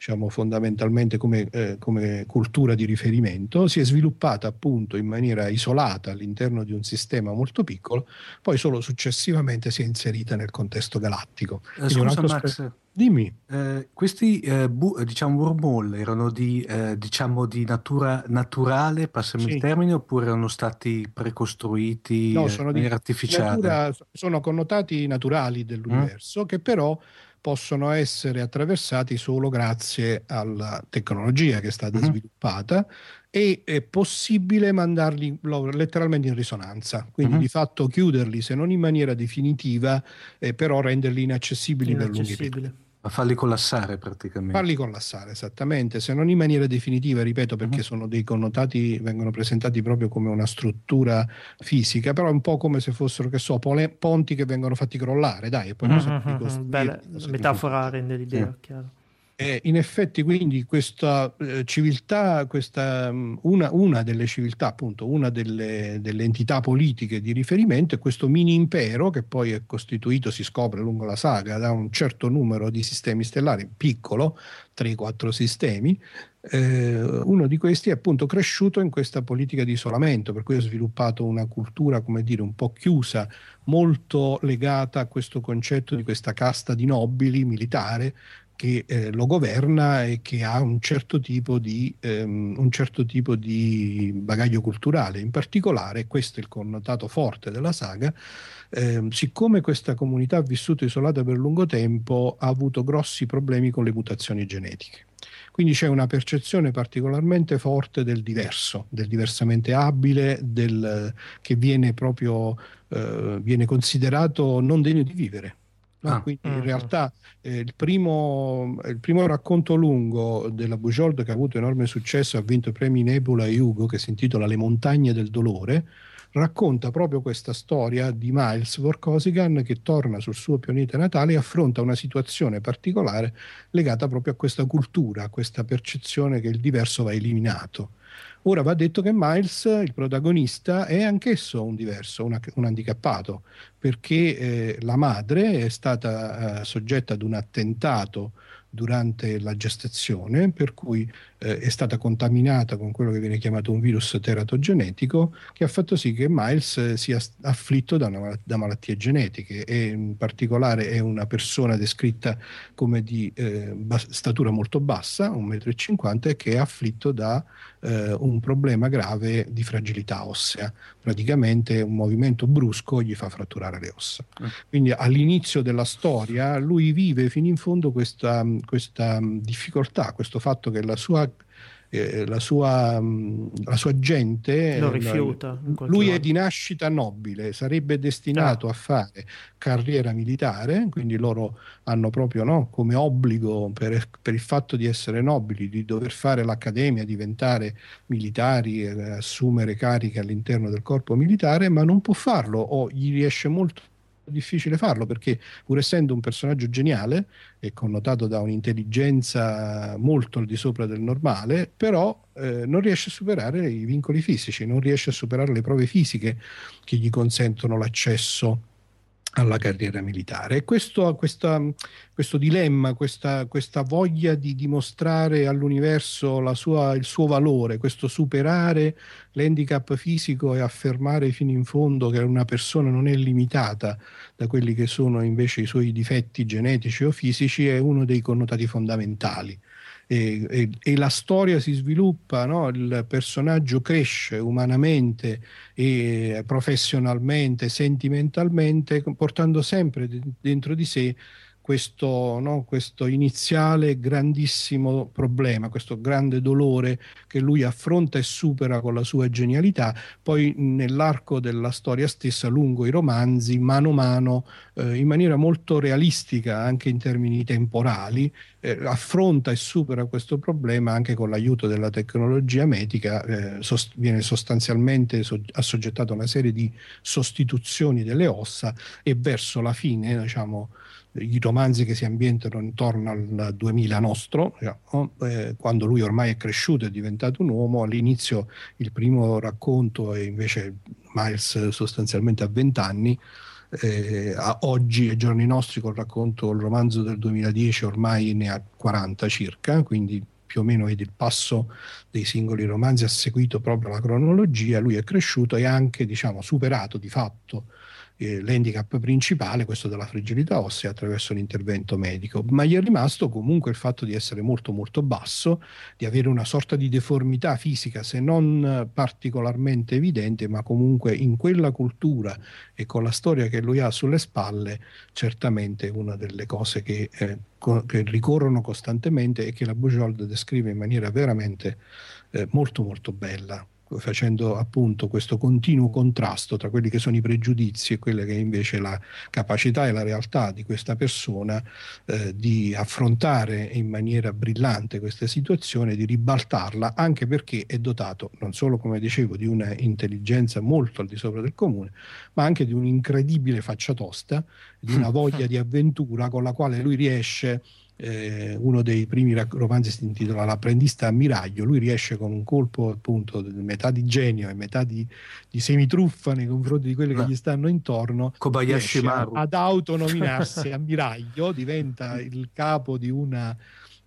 diciamo, fondamentalmente come, eh, come, cultura di riferimento, si è sviluppata appunto in maniera isolata all'interno di un sistema molto piccolo, poi solo successivamente si è inserita nel contesto galattico. Eh, scusa Max, spe- dimmi. Eh, questi eh, bu- diciamo wormhole erano di, eh, diciamo di natura naturale, passami sì. il termine, oppure erano stati precostruiti no, sono in maniera artificiale? Natura, sono connotati naturali dell'universo mm. che però possono essere attraversati solo grazie alla tecnologia che è stata mm-hmm. sviluppata e è possibile mandarli letteralmente in risonanza, quindi mm-hmm. di fatto chiuderli se non in maniera definitiva, eh, però renderli inaccessibili, inaccessibili. per lunghi periodi. A farli collassare praticamente. Farli collassare, esattamente, se non in maniera definitiva, ripeto, perché uh-huh. sono dei connotati, vengono presentati proprio come una struttura fisica, però è un po' come se fossero, che so, pole, ponti che vengono fatti crollare, dai, e poi uh-huh. uh-huh. Bella metafora rende l'idea, sì. chiaro. In effetti, quindi, questa eh, civiltà, questa, mm, una, una, delle civiltà, appunto, una delle, delle, entità politiche di riferimento è questo mini impero che poi è costituito, si scopre lungo la saga, da un certo numero di sistemi stellari, piccolo, 3-4 sistemi. Eh, uno di questi è appunto cresciuto in questa politica di isolamento, per cui ha sviluppato una cultura, come dire, un po' chiusa, molto legata a questo concetto di questa casta di nobili militare che eh, lo governa e che ha un certo, tipo di, ehm, un certo tipo di bagaglio culturale. In particolare, questo è il connotato forte della saga, eh, siccome questa comunità ha vissuto isolata per lungo tempo, ha avuto grossi problemi con le mutazioni genetiche. Quindi c'è una percezione particolarmente forte del diverso, del diversamente abile, del, che viene proprio eh, viene considerato non degno di vivere? Ah. Quindi in mm-hmm. realtà eh, il, primo, il, primo, racconto lungo della Bujold che ha avuto enorme successo, ha vinto i premi Nebula e Hugo, che si intitola Le montagne del dolore, racconta proprio questa storia di Miles Vorkosigan che torna sul suo pianeta natale e affronta una situazione particolare legata proprio a questa cultura, a questa percezione che il diverso va eliminato. Ora va detto che Miles, il protagonista, è anch'esso un diverso, una, un handicappato, perché eh, la madre è stata eh, soggetta ad un attentato durante la gestazione, per cui eh, è stata contaminata con quello che viene chiamato un virus teratogenetico che ha fatto sì che Miles sia afflitto da, una, da malattie genetiche e in particolare è una persona descritta come di eh, statura molto bassa, 1,50 m, e che è afflitto da eh, un problema grave di fragilità ossea. Praticamente un movimento brusco gli fa fratturare le ossa. Mm. Quindi all'inizio della storia lui vive fino in fondo questa, questa difficoltà, questo fatto che la sua eh, la, sua, mm, la, sua, gente lo rifiuta. Lui modo. è di nascita nobile, sarebbe destinato ah. a fare carriera militare, quindi loro hanno proprio no, come obbligo per, per, il fatto di essere nobili, di dover fare l'accademia, diventare militari, eh, assumere cariche all'interno del corpo militare, ma non può farlo o gli riesce molto difficile farlo perché pur essendo un personaggio geniale e connotato da un'intelligenza molto al di sopra del normale, però eh, non riesce a superare i vincoli fisici, non riesce a superare le prove fisiche che gli consentono l'accesso alla carriera militare. E questo, questa, questo dilemma, questa, questa, voglia di dimostrare all'universo sua, il suo valore, questo superare l'handicap fisico e affermare fino in fondo che una persona non è limitata da quelli che sono invece i suoi difetti genetici o fisici, è uno dei connotati fondamentali e, e, e la storia si sviluppa, no? il personaggio cresce umanamente professionalmente, sentimentalmente, portando sempre dentro di sé questo, no, questo, iniziale grandissimo problema, questo grande dolore che lui affronta e supera con la sua genialità, poi nell'arco della storia stessa, lungo i romanzi, mano a mano, eh, in maniera molto realistica anche in termini temporali, eh, affronta e supera questo problema anche con l'aiuto della tecnologia medica, eh, sost- viene sostanzialmente so- assoggettato a una serie di sostituzioni delle ossa e verso la fine, diciamo, i romanzi che si ambientano intorno al 2000 nostro, eh, quando lui ormai è cresciuto, è diventato un uomo, all'inizio il primo racconto è invece Miles sostanzialmente a 20 anni, eh, a oggi, ai giorni nostri, col racconto, il romanzo del 2010 ormai ne ha 40 circa, quindi più o meno vedi il passo dei singoli romanzi, ha seguito proprio la cronologia, lui è cresciuto e ha anche diciamo, superato di fatto eh, l'handicap principale, questo della fragilità ossea, attraverso l'intervento medico, ma gli è rimasto comunque il fatto di essere molto molto basso, di avere una sorta di deformità fisica, se non particolarmente evidente, ma comunque in quella cultura e con la storia che lui ha sulle spalle, certamente una delle cose che, eh, co- che ricorrono costantemente e che la Bujold descrive in maniera veramente eh, molto molto bella facendo appunto questo continuo contrasto tra quelli che sono i pregiudizi e quelle che è invece la capacità e la realtà di questa persona eh, di affrontare in maniera brillante questa situazione, di ribaltarla, anche perché è dotato non solo, come dicevo, di una intelligenza molto al di sopra del comune, ma anche di un'incredibile faccia tosta, di una voglia di avventura con la quale lui riesce eh, uno dei primi romanzi si intitola L'apprendista ammiraglio, lui riesce con un colpo appunto metà di genio e metà di, di semitruffa nei confronti di quelle che gli stanno intorno Kobayashi Maru. ad autonominarsi ammiraglio, diventa il capo di una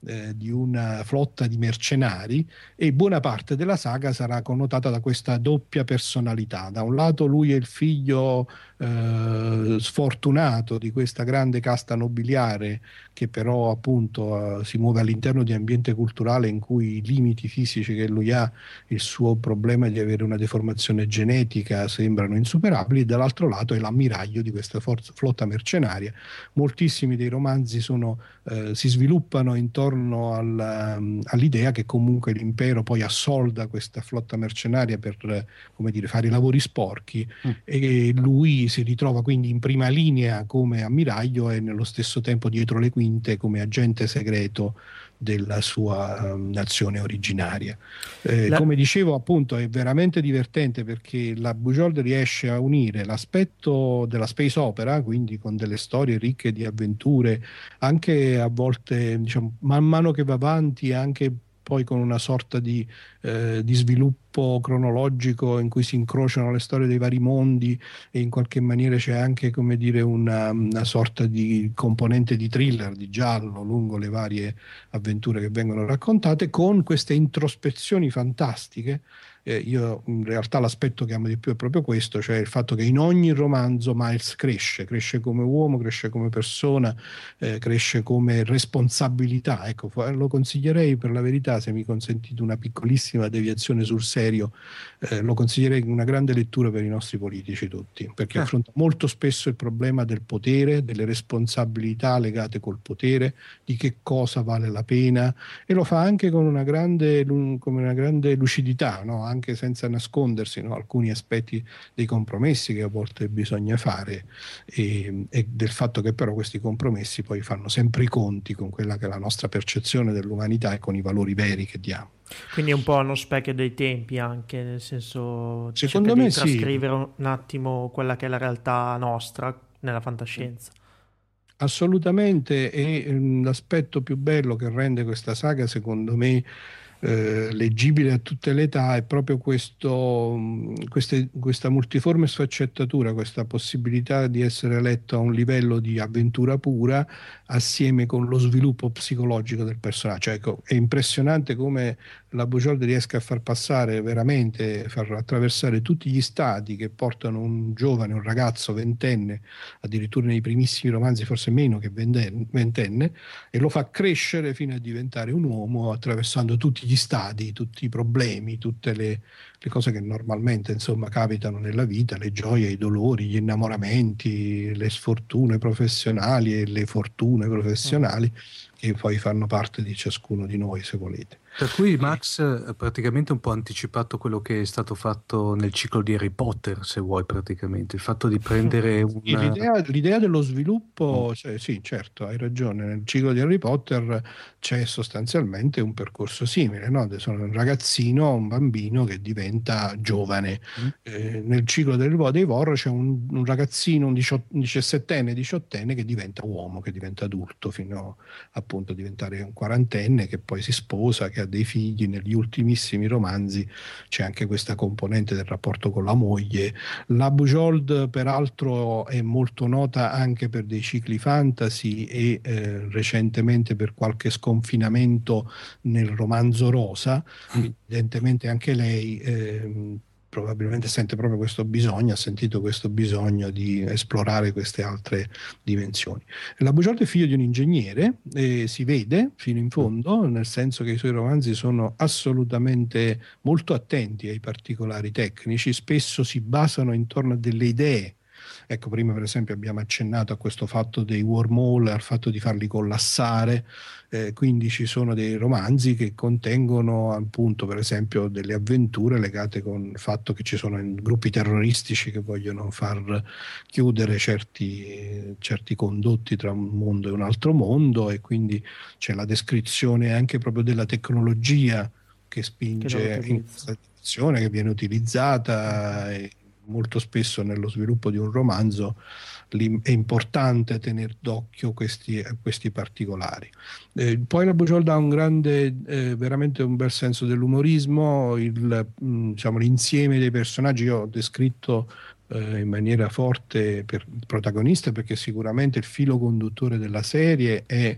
eh, di una flotta di mercenari e buona parte della saga sarà connotata da questa doppia personalità. Da un lato lui è il figlio eh, sfortunato di questa grande casta nobiliare che però appunto eh, si muove all'interno di un ambiente culturale in cui i limiti fisici che lui ha, il suo problema di avere una deformazione genetica sembrano insuperabili, dall'altro lato è l'ammiraglio di questa forza, flotta mercenaria. Moltissimi dei romanzi sono, eh, si sviluppano intorno al, um, all'idea che comunque l'impero poi assolda questa flotta mercenaria per come dire, fare i lavori sporchi mm. e lui si ritrova quindi in prima linea come ammiraglio e nello stesso tempo dietro le quinte come agente segreto della sua um, nazione originaria. Eh, la... Come dicevo, appunto, è veramente divertente perché la Bujold riesce a unire l'aspetto della space opera, quindi con delle storie ricche di avventure, anche a volte, diciamo, man mano che va avanti, anche poi con una sorta di, eh, di, sviluppo cronologico in cui si incrociano le storie dei vari mondi e in qualche maniera c'è anche come dire una, una sorta di componente di thriller, di giallo lungo le varie avventure che vengono raccontate con queste introspezioni fantastiche eh, io in realtà l'aspetto che amo di più è proprio questo, cioè il fatto che in ogni romanzo Miles cresce, cresce come uomo, cresce come persona, eh, cresce come responsabilità. Ecco, lo consiglierei per la verità, se mi consentite una piccolissima deviazione sul serio, eh, lo consiglierei una grande lettura per i nostri politici tutti, perché eh. affronta molto spesso il problema del potere, delle responsabilità legate col potere, di che cosa vale la pena e lo fa anche con una grande, con una grande lucidità, no? Anche senza nascondersi no? alcuni aspetti dei compromessi che a volte bisogna fare e, e, del fatto che però questi compromessi poi fanno sempre i conti con quella che è la nostra percezione dell'umanità e con i valori veri che diamo. Quindi è un po' uno specchio dei tempi anche, nel senso Secondo me di trascrivere sì. un attimo quella che è la realtà nostra nella fantascienza. Assolutamente, e um, l'aspetto più bello che rende questa saga, secondo me, eh, leggibile a tutte le età è proprio questo, queste, questa multiforme sfaccettatura, questa possibilità di essere letto a un livello di avventura pura assieme con lo sviluppo psicologico del personaggio. Cioè, ecco, è impressionante come la Bugiolde riesca a far passare veramente, far attraversare tutti gli stati che portano un giovane, un ragazzo ventenne, addirittura nei primissimi romanzi forse meno che ventenne, e lo fa crescere fino a diventare un uomo attraversando tutti gli stadi, tutti i problemi, tutte le, le cose che normalmente insomma capitano nella vita, le gioie, i dolori, gli innamoramenti, le sfortune professionali e le fortune professionali che poi fanno parte di ciascuno di noi, se volete. Per cui Max ha praticamente un po' anticipato quello che è stato fatto nel ciclo di Harry Potter, se vuoi praticamente, il fatto di prendere una... l'idea, l'idea, dello sviluppo, mm. cioè, sì certo, hai ragione, nel ciclo di Harry Potter c'è sostanzialmente un percorso simile, no? sono un ragazzino, un bambino che diventa giovane, mm. eh, nel ciclo del, dei Vor c'è un, un ragazzino, un, diciott, un diciassettenne, diciottenne che diventa uomo, che diventa adulto, fino appunto a diventare un quarantenne, che poi si sposa, che ha dei figli, negli ultimissimi romanzi c'è anche questa componente del rapporto con la moglie. La Bujold peraltro è molto nota anche per dei cicli fantasy e eh, recentemente per qualche sconfinamento nel romanzo rosa, mm. evidentemente anche lei eh, probabilmente sente proprio questo bisogno, ha sentito questo bisogno di esplorare queste altre dimensioni. La Bugiardo è figlio di un ingegnere e si vede fino in fondo, nel senso che i suoi romanzi sono assolutamente molto attenti ai particolari tecnici, spesso si basano intorno a delle idee Ecco, prima per esempio abbiamo accennato a questo fatto dei wormhole, al fatto di farli collassare, eh, quindi ci sono dei romanzi che contengono appunto per esempio delle avventure legate con il fatto che ci sono gruppi terroristici che vogliono far chiudere certi, certi condotti tra un mondo e un altro mondo e quindi c'è la descrizione anche proprio della tecnologia che spinge che in questa direzione, che viene utilizzata. E, molto spesso nello sviluppo di un romanzo è importante tenere d'occhio questi, questi particolari. Eh, poi la Buciol ha un grande, eh, veramente un bel senso dell'umorismo, il, mm, diciamo, l'insieme dei personaggi, io ho descritto eh, in maniera forte per il protagonista perché sicuramente il filo conduttore della serie è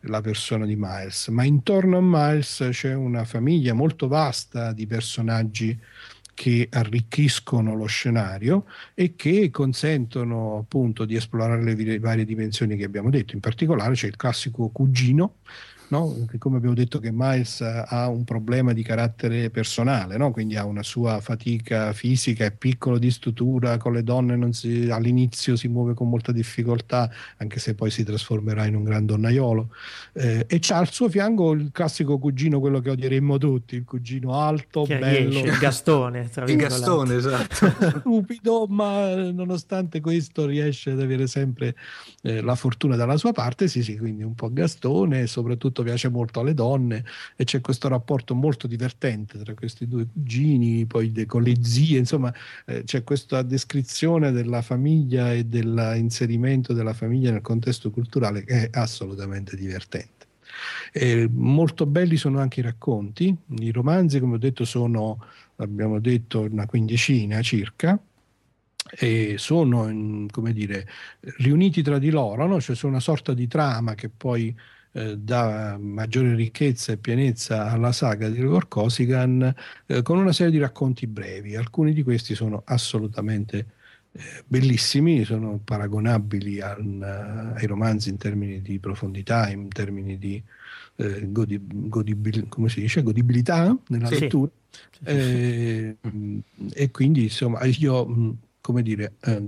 la persona di Miles, ma intorno a Miles c'è una famiglia molto vasta di personaggi che arricchiscono lo scenario e che consentono appunto di esplorare le varie dimensioni che abbiamo detto. In particolare c'è il classico cugino no? come abbiamo detto che Miles ha un problema di carattere personale, no? quindi ha una sua fatica fisica, è piccolo di struttura, con le donne si, all'inizio si muove con molta difficoltà, anche se poi si trasformerà in un gran donnaiolo. Eh, e c'ha al suo fianco il classico cugino, quello che odieremmo tutti, il cugino alto, che bello. Riesce, il Gastone. il Gastone, esatto. Stupido, ma nonostante questo riesce ad avere sempre eh, la fortuna dalla sua parte, sì sì, quindi un po' Gastone, soprattutto soprattutto piace molto alle donne e c'è questo rapporto molto divertente tra questi due cugini, poi de, con le zie, insomma eh, c'è questa descrizione della famiglia e dell'inserimento della famiglia nel contesto culturale che è assolutamente divertente. Eh, molto belli sono anche i racconti, i romanzi come ho detto sono, abbiamo detto, una quindicina circa, e sono come dire, riuniti tra di loro, no? cioè sono una sorta di trama che poi eh, dà maggiore ricchezza e pienezza alla saga di Gregor Kosigan eh, con una serie di racconti brevi. Alcuni di questi sono assolutamente eh, bellissimi, sono paragonabili al, ai romanzi in termini di profondità, in termini di eh, godi, godibil, come si dice, godibilità nella sì. lettura. Sì. Eh, e quindi insomma io come dire, eh,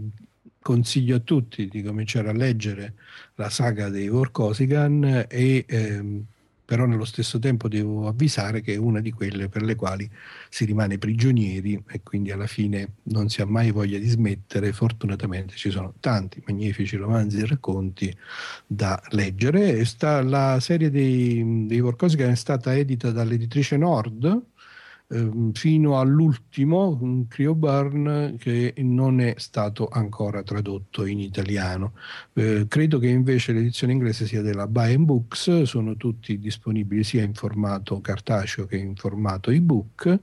consiglio a tutti di cominciare a leggere la saga dei Vorkosigan e ehm, però nello stesso tempo devo avvisare che è una di quelle per le quali si rimane prigionieri e quindi alla fine non si ha mai voglia di smettere. Fortunatamente ci sono tanti magnifici romanzi e racconti da leggere. Sta, la serie dei, dei Vorkosigan è stata edita dall'editrice Nord fino all'ultimo, un Crioburn che non è stato ancora tradotto in italiano. Eh, credo che invece l'edizione inglese sia della Buy Books, sono tutti disponibili sia in formato cartaceo che in formato ebook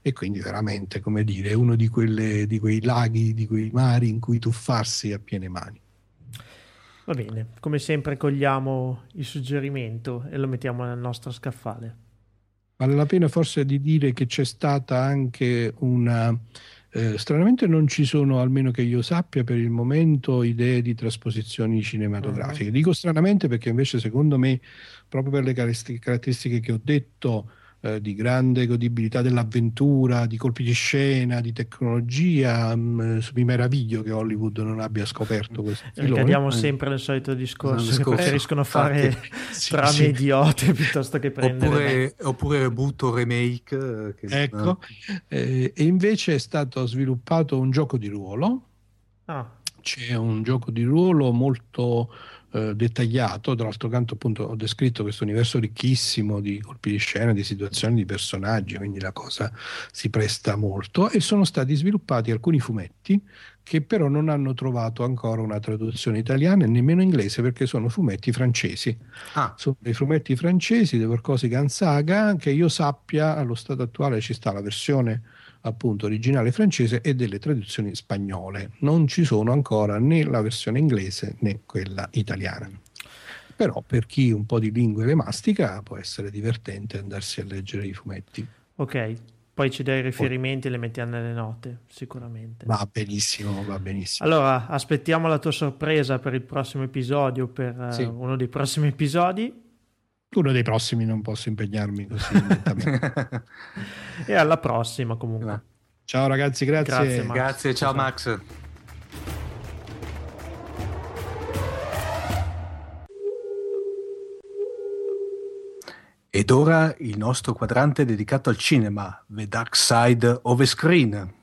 e quindi veramente, come dire, uno di, quelle, di quei laghi, di quei mari in cui tuffarsi a piene mani. Va bene, come sempre cogliamo il suggerimento e lo mettiamo nel nostro scaffale. Vale la pena forse di dire che c'è stata anche una... Eh, stranamente non ci sono, almeno che io sappia, per il momento idee di trasposizioni cinematografiche. Uh-huh. Dico stranamente perché invece secondo me, proprio per le caratteristiche che ho detto, eh, di grande godibilità dell'avventura, di colpi di scena, di tecnologia. Mh, mm, mi meraviglio che Hollywood non abbia scoperto questo filone. Cadiamo sempre nel solito discorso che preferiscono fare sì, trame sì. idiote piuttosto che prendere... Oppure, oppure reboot o remake. Eh, che... Ecco, eh, e invece è stato sviluppato un gioco di ruolo. Ah. C'è un gioco di ruolo molto eh, dettagliato, dall'altro canto appunto ho descritto questo universo ricchissimo di colpi di scena, di situazioni, di personaggi, quindi la cosa si presta molto e sono stati sviluppati alcuni fumetti che però non hanno trovato ancora una traduzione italiana e nemmeno inglese perché sono fumetti francesi. Ah. Sono dei fumetti francesi, dei Vorkosigan Saga, che io sappia allo stato attuale ci sta la versione appunto originale francese e delle traduzioni spagnole. Non ci sono ancora né la versione inglese né quella italiana. Però per chi un po' di lingue le mastica può essere divertente andarsi a leggere i fumetti. Ok, poi ci dai riferimenti e le mettiamo nelle note, sicuramente. Va benissimo, va benissimo. Allora, aspettiamo la tua sorpresa per il prossimo episodio, per sì. uh, uno dei prossimi episodi. Uno dei prossimi non posso impegnarmi così e alla prossima comunque. Ciao ragazzi, grazie. Grazie, Max. grazie ciao Max. Ed ora il nostro quadrante dedicato al cinema, The Dark Side of the Screen.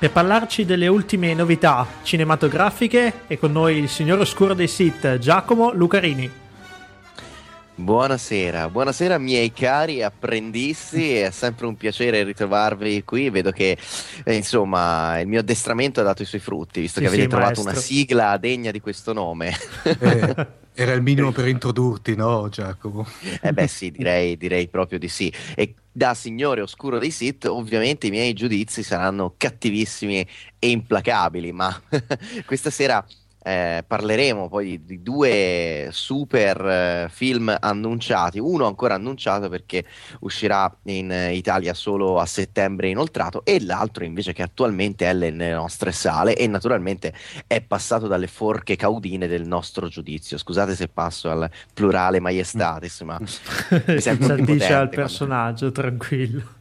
Per parlarci delle ultime novità cinematografiche è con noi il signor oscuro dei sit, Giacomo Lucarini. Buonasera, buonasera miei cari apprendisti, è sempre un piacere ritrovarvi qui, vedo che eh, insomma il mio addestramento ha dato i suoi frutti, visto sì, che avete sì, trovato maestro. una sigla degna di questo nome. Eh, era il minimo per introdurti, no Giacomo? Eh beh sì, direi, direi proprio di sì. E da signore oscuro dei Sith, ovviamente i miei giudizi saranno cattivissimi e implacabili, ma questa sera eh, parleremo poi di due super eh, film annunciati, uno ancora annunciato perché uscirà in eh, Italia solo a settembre inoltrato e l'altro invece che attualmente è nelle nostre sale e naturalmente è passato dalle forche caudine del nostro giudizio. Scusate se passo al plurale maiestatis, ma mi sento dice al personaggio, quando... tranquillo.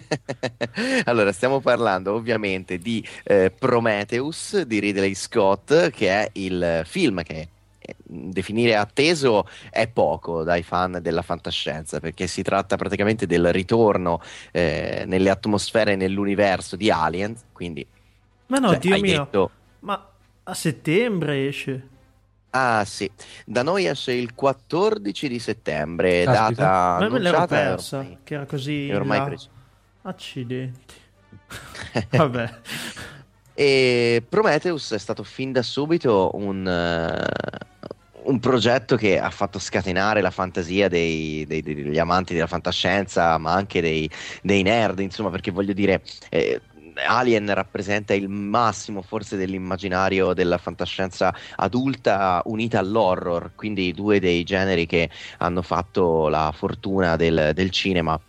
allora, stiamo parlando ovviamente di eh, Prometheus di Ridley Scott, che è il film che definire atteso è poco dai fan della fantascienza, perché si tratta praticamente del ritorno eh, nelle atmosfere e nell'universo di Alien, quindi... Ma no, cioè, Dio mio, detto- ma a settembre esce. Ah sì, da noi esce il 14 di settembre, Caspita. data Ma me l'ero annunciata persa, ormai- che era così... è ormai là. Accidenti. Vabbè. E Prometheus è stato fin da subito un, eh, un progetto che ha fatto scatenare la fantasia dei- dei- degli amanti della fantascienza, ma anche dei, dei nerd, insomma, perché voglio dire, eh, Alien rappresenta il massimo forse dell'immaginario della fantascienza adulta unita all'horror, quindi due dei generi che hanno fatto la fortuna del, del cinema,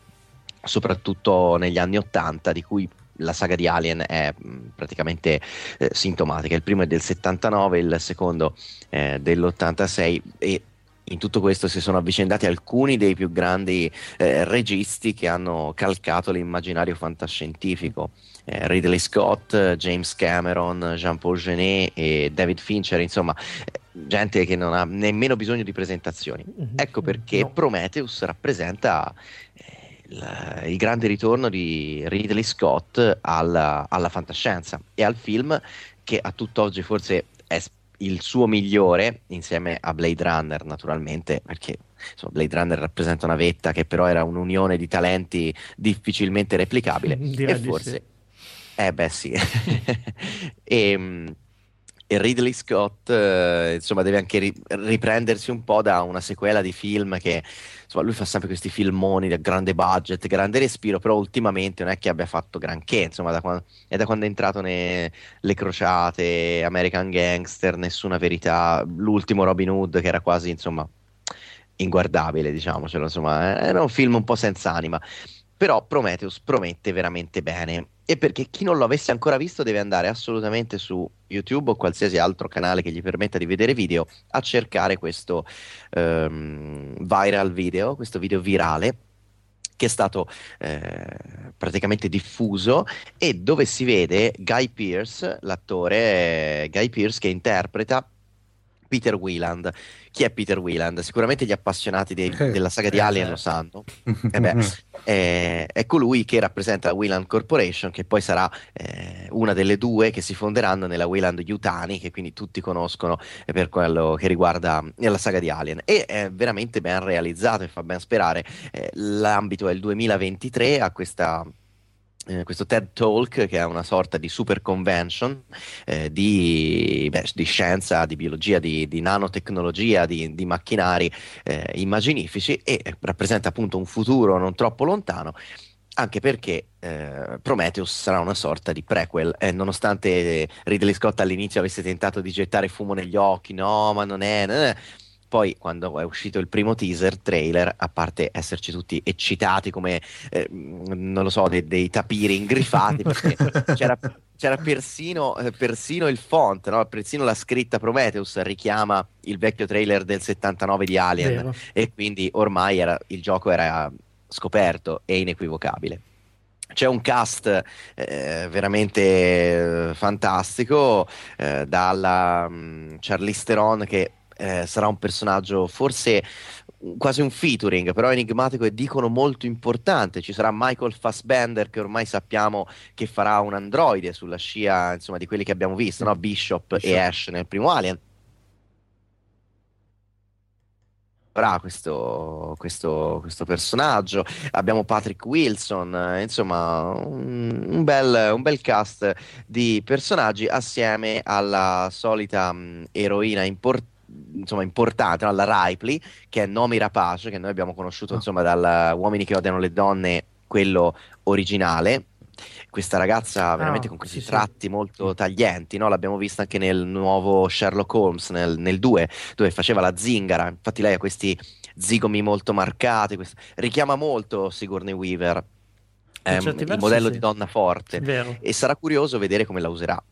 soprattutto negli anni Ottanta, di cui la saga di Alien è mh, praticamente eh, sintomatica. Il primo è del 79, il secondo eh, dell'86 e in tutto questo si sono avvicendati alcuni dei più grandi eh, registi che hanno calcato l'immaginario fantascientifico. Eh, Ridley Scott, James Cameron, Jean-Paul Genet e David Fincher, insomma, eh, gente che non ha nemmeno bisogno di presentazioni. Ecco perché No. Prometheus rappresenta il, il grande ritorno di Ridley Scott alla, alla fantascienza e al film che a tutt'oggi forse è il suo migliore insieme a Blade Runner naturalmente perché insomma, Blade Runner rappresenta una vetta che però era un'unione di talenti difficilmente replicabile Direi e forse sì. eh beh sì e, mm, e Ridley Scott eh, insomma deve anche ri- riprendersi un po' da una sequela di film che insomma lui fa sempre questi filmoni da grande budget, grande respiro, però ultimamente non è che abbia fatto granché, insomma da quan- è da quando è entrato nelle crociate, American Gangster, Nessuna Verità, l'ultimo Robin Hood che era quasi insomma inguardabile, diciamocelo, insomma, era un film un po' senza anima. Però Prometheus promette veramente bene. E perché chi non lo avesse ancora visto deve andare assolutamente su YouTube o qualsiasi altro canale che gli permetta di vedere video a cercare questo ehm, viral video, questo video virale che è stato eh, praticamente diffuso e dove si vede Guy Pearce, l'attore eh, Guy Pearce che interpreta Peter Wieland. Chi è Peter Wieland? Sicuramente gli appassionati dei- Eh, della saga di eh, Alien eh. lo sanno. Eh beh, eh, è colui che rappresenta la Wieland Corporation, che poi sarà eh, una delle due che si fonderanno nella Wieland Yutani, che quindi tutti conoscono per quello che riguarda la saga di Alien. E è veramente ben realizzato e fa ben sperare. L'ambito è il 2023, a questa. Eh, questo TED Talk che è una sorta di super convention eh, di, beh, di scienza, di biologia, di, di nanotecnologia, di, di macchinari eh, immaginifici e eh, rappresenta appunto un futuro non troppo lontano. Anche perché eh, Prometheus sarà una sorta di prequel, e nonostante eh, Ridley Scott all'inizio avesse tentato di gettare fumo negli occhi, no, ma non è. non è. Poi, quando è uscito il primo teaser trailer, a parte esserci tutti eccitati come, eh, non lo so, dei, dei tapiri ingrifati, perché c'era, c'era persino, eh, persino il font, no? persino la scritta Prometheus richiama il vecchio trailer del 79 di Alien Vero. e quindi ormai era- il gioco era scoperto e inequivocabile. C'è un cast eh, veramente eh, fantastico, eh, dalla mm, Charlize Theron che eh, sarà un personaggio forse quasi un featuring, però enigmatico e dicono molto importante. Ci sarà Michael Fassbender che ormai sappiamo che farà un androide sulla scia, insomma, di quelli che abbiamo visto, no? Bishop, e Ash nel primo Alien. avrà questo, questo, questo personaggio. Abbiamo Patrick Wilson, eh, insomma, un, un bel, un bel cast di personaggi assieme alla solita mh, eroina importante. Insomma, importante, no? la Ripley, che è Nomi Rapace, che noi abbiamo conosciuto insomma dal Uomini che odiano le donne, quello originale. Questa ragazza veramente Ah, con questi sì, sì. tratti molto taglienti, no? L'abbiamo vista anche nel nuovo Sherlock Holmes, nel, nel 2, dove faceva la zingara. Infatti lei ha questi zigomi molto marcati, questo- richiama molto Sigourney Weaver, ehm, il modello sì. di donna forte. Vero. E sarà curioso vedere come la userà.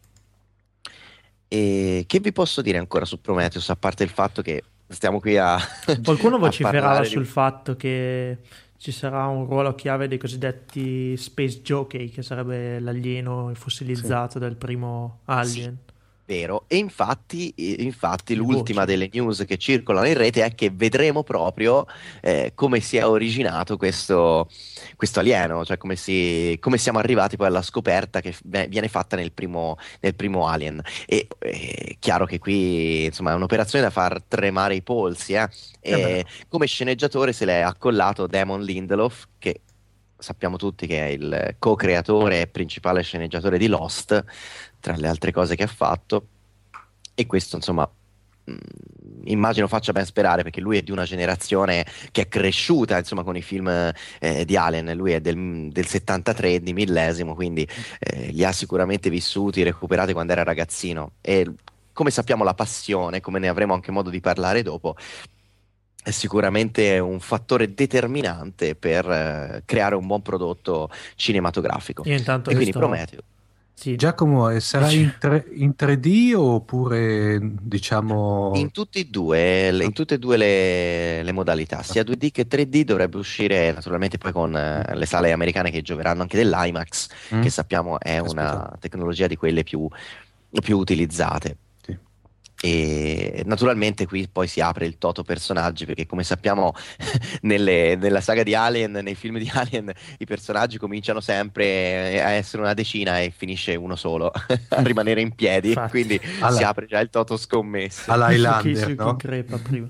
E che vi posso dire ancora su Prometheus, a parte il fatto che stiamo qui a... Qualcuno vociferava di- sul fatto che ci sarà un ruolo chiave dei cosiddetti Space Jockey, che sarebbe l'alieno fossilizzato del primo Alien. Vero, e infatti, infatti l'ultima delle news che circolano in rete è che vedremo proprio eh, come si è originato questo, questo alieno, cioè come, si, come, siamo arrivati poi alla scoperta che viene fatta nel primo, nel primo Alien. E è chiaro che qui insomma è un'operazione da far tremare i polsi. Eh? E come sceneggiatore se l'è accollato Damon Lindelof, che sappiamo tutti che è il co-creatore e principale sceneggiatore di Lost, tra le altre cose che ha fatto. E questo, insomma, mm, immagino faccia ben sperare perché lui è di una generazione che è cresciuta insomma con i film eh, di Allen lui è del, del 73 di millesimo quindi eh, li ha sicuramente vissuti recuperati quando era ragazzino e come sappiamo la passione come ne avremo anche modo di parlare dopo è sicuramente un fattore determinante per eh, creare un buon prodotto cinematografico. Intanto e quindi. Prometeo. Sì. Giacomo, sarà in, tre, in, 3D oppure diciamo... In tutte e due, in tutte e due le, le, modalità, sia 2D che 3D dovrebbe uscire naturalmente poi con eh, le sale americane che gioveranno anche dell'IMAX, mm. che sappiamo è una tecnologia di quelle più, più utilizzate. E naturalmente qui poi si apre il toto personaggi perché come sappiamo nelle, nella saga di Alien, nei film di Alien, i personaggi cominciano sempre a essere una decina e finisce uno solo a rimanere in piedi. Infatti. Quindi alla, si apre già il toto scommesso. All'Highlander, no? prima.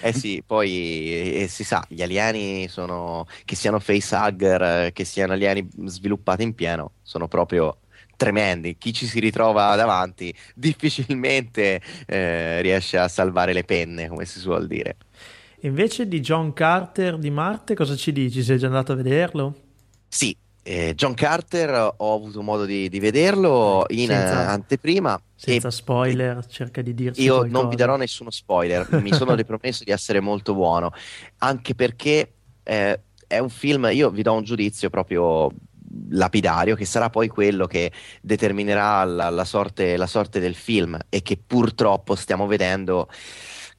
eh sì, poi eh, si sa, gli alieni sono, che siano facehugger, che siano alieni sviluppati in pieno, sono proprio tremendi. Chi ci si ritrova davanti difficilmente eh, riesce a salvare le penne, come si suol dire. Invece di John Carter di Marte, cosa ci dici? Sei già andato a vederlo? Sì, eh, John Carter ho avuto modo di, di vederlo in senza, uh, anteprima. Senza e, spoiler, cerca di dirci. Io qualcosa. non vi darò nessuno spoiler, mi sono ripromesso di essere molto buono, anche perché eh, è un film, io vi do un giudizio proprio lapidario che sarà poi quello che determinerà la, la, sorte, la sorte del film e che purtroppo stiamo vedendo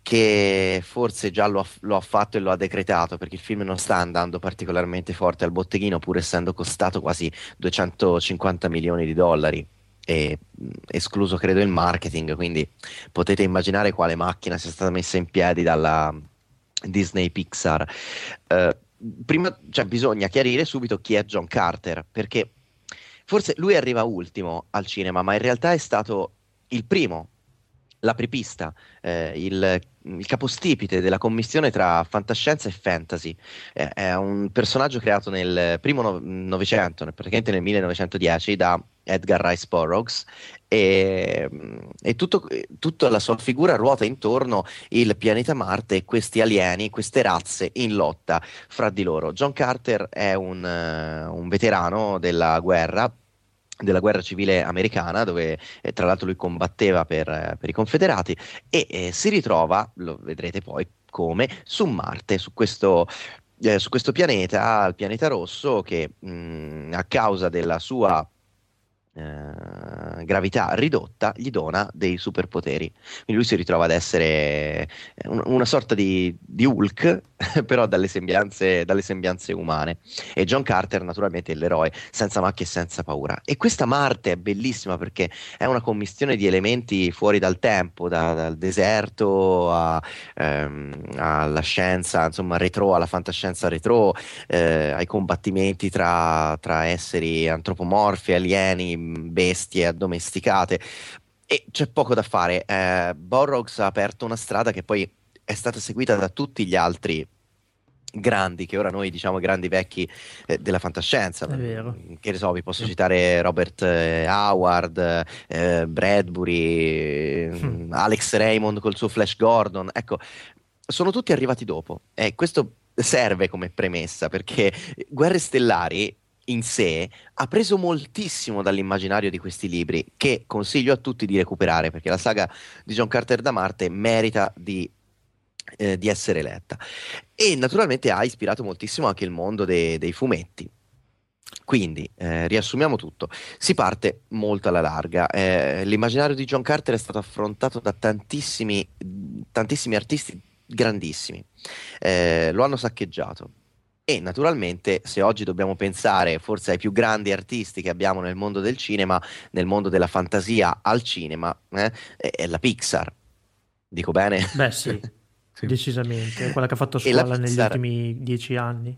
che forse già lo ha, lo ha, fatto e lo ha decretato perché il film non sta andando particolarmente forte al botteghino pur essendo costato quasi 250 milioni di dollari e, escluso credo il marketing quindi potete immaginare quale macchina sia stata messa in piedi dalla Disney Pixar. Uh, prima cioè, bisogna chiarire subito chi è John Carter, perché forse lui arriva ultimo al cinema, ma in realtà è stato il primo, l'apripista, eh, il, il, capostipite della commissione tra fantascienza e fantasy. Eh, è un personaggio creato nel primo no- Novecento, praticamente nel 1910, da Edgar Rice Burroughs e, e tutto, tutta la sua figura ruota intorno il pianeta Marte e questi alieni, queste razze in lotta fra di loro. John Carter è un, uh, un veterano della guerra della guerra civile americana, dove eh, tra l'altro lui combatteva per, eh, per i confederati, e eh, si ritrova, lo vedrete poi come, su Marte, su questo, eh, su questo pianeta, il pianeta rosso, che mh, a causa della sua eh, gravità ridotta gli dona dei superpoteri. Quindi lui si ritrova ad essere un, una sorta di, di Hulk, però dalle sembianze, dalle sembianze, umane. E John Carter, naturalmente, è l'eroe senza macchie e senza paura. E questa Marte è bellissima perché è una commistione di elementi fuori dal tempo, da, dal deserto a, ehm, alla scienza, insomma, retro, alla fantascienza retro, eh, ai combattimenti tra, tra esseri antropomorfi, alieni bestie addomesticate. E c'è poco da fare. Eh, Burroughs ha aperto una strada che poi è stata seguita da tutti gli altri grandi, che ora noi diciamo grandi vecchi eh, della fantascienza. È vero. Che ne so, vi posso citare Robert eh, Howard, eh, Bradbury, mm. Alex Raymond col suo Flash Gordon. Ecco, sono tutti arrivati dopo. E questo serve come premessa perché Guerre Stellari in sé ha preso moltissimo dall'immaginario di questi libri che consiglio a tutti di recuperare perché la saga di John Carter da Marte merita di, eh, di essere letta e naturalmente ha ispirato moltissimo anche il mondo de- dei fumetti quindi, eh, riassumiamo tutto. Si parte molto alla larga. Eh, l'immaginario di John Carter è stato affrontato da tantissimi, tantissimi artisti grandissimi. Eh, lo hanno saccheggiato, E naturalmente, se oggi dobbiamo pensare forse ai più grandi artisti che abbiamo nel mondo del cinema, nel mondo della fantasia al cinema, eh, è la Pixar. Dico bene? Beh, sì. Sì. Decisamente, quella che ha fatto scuola negli Pixar, ultimi dieci anni.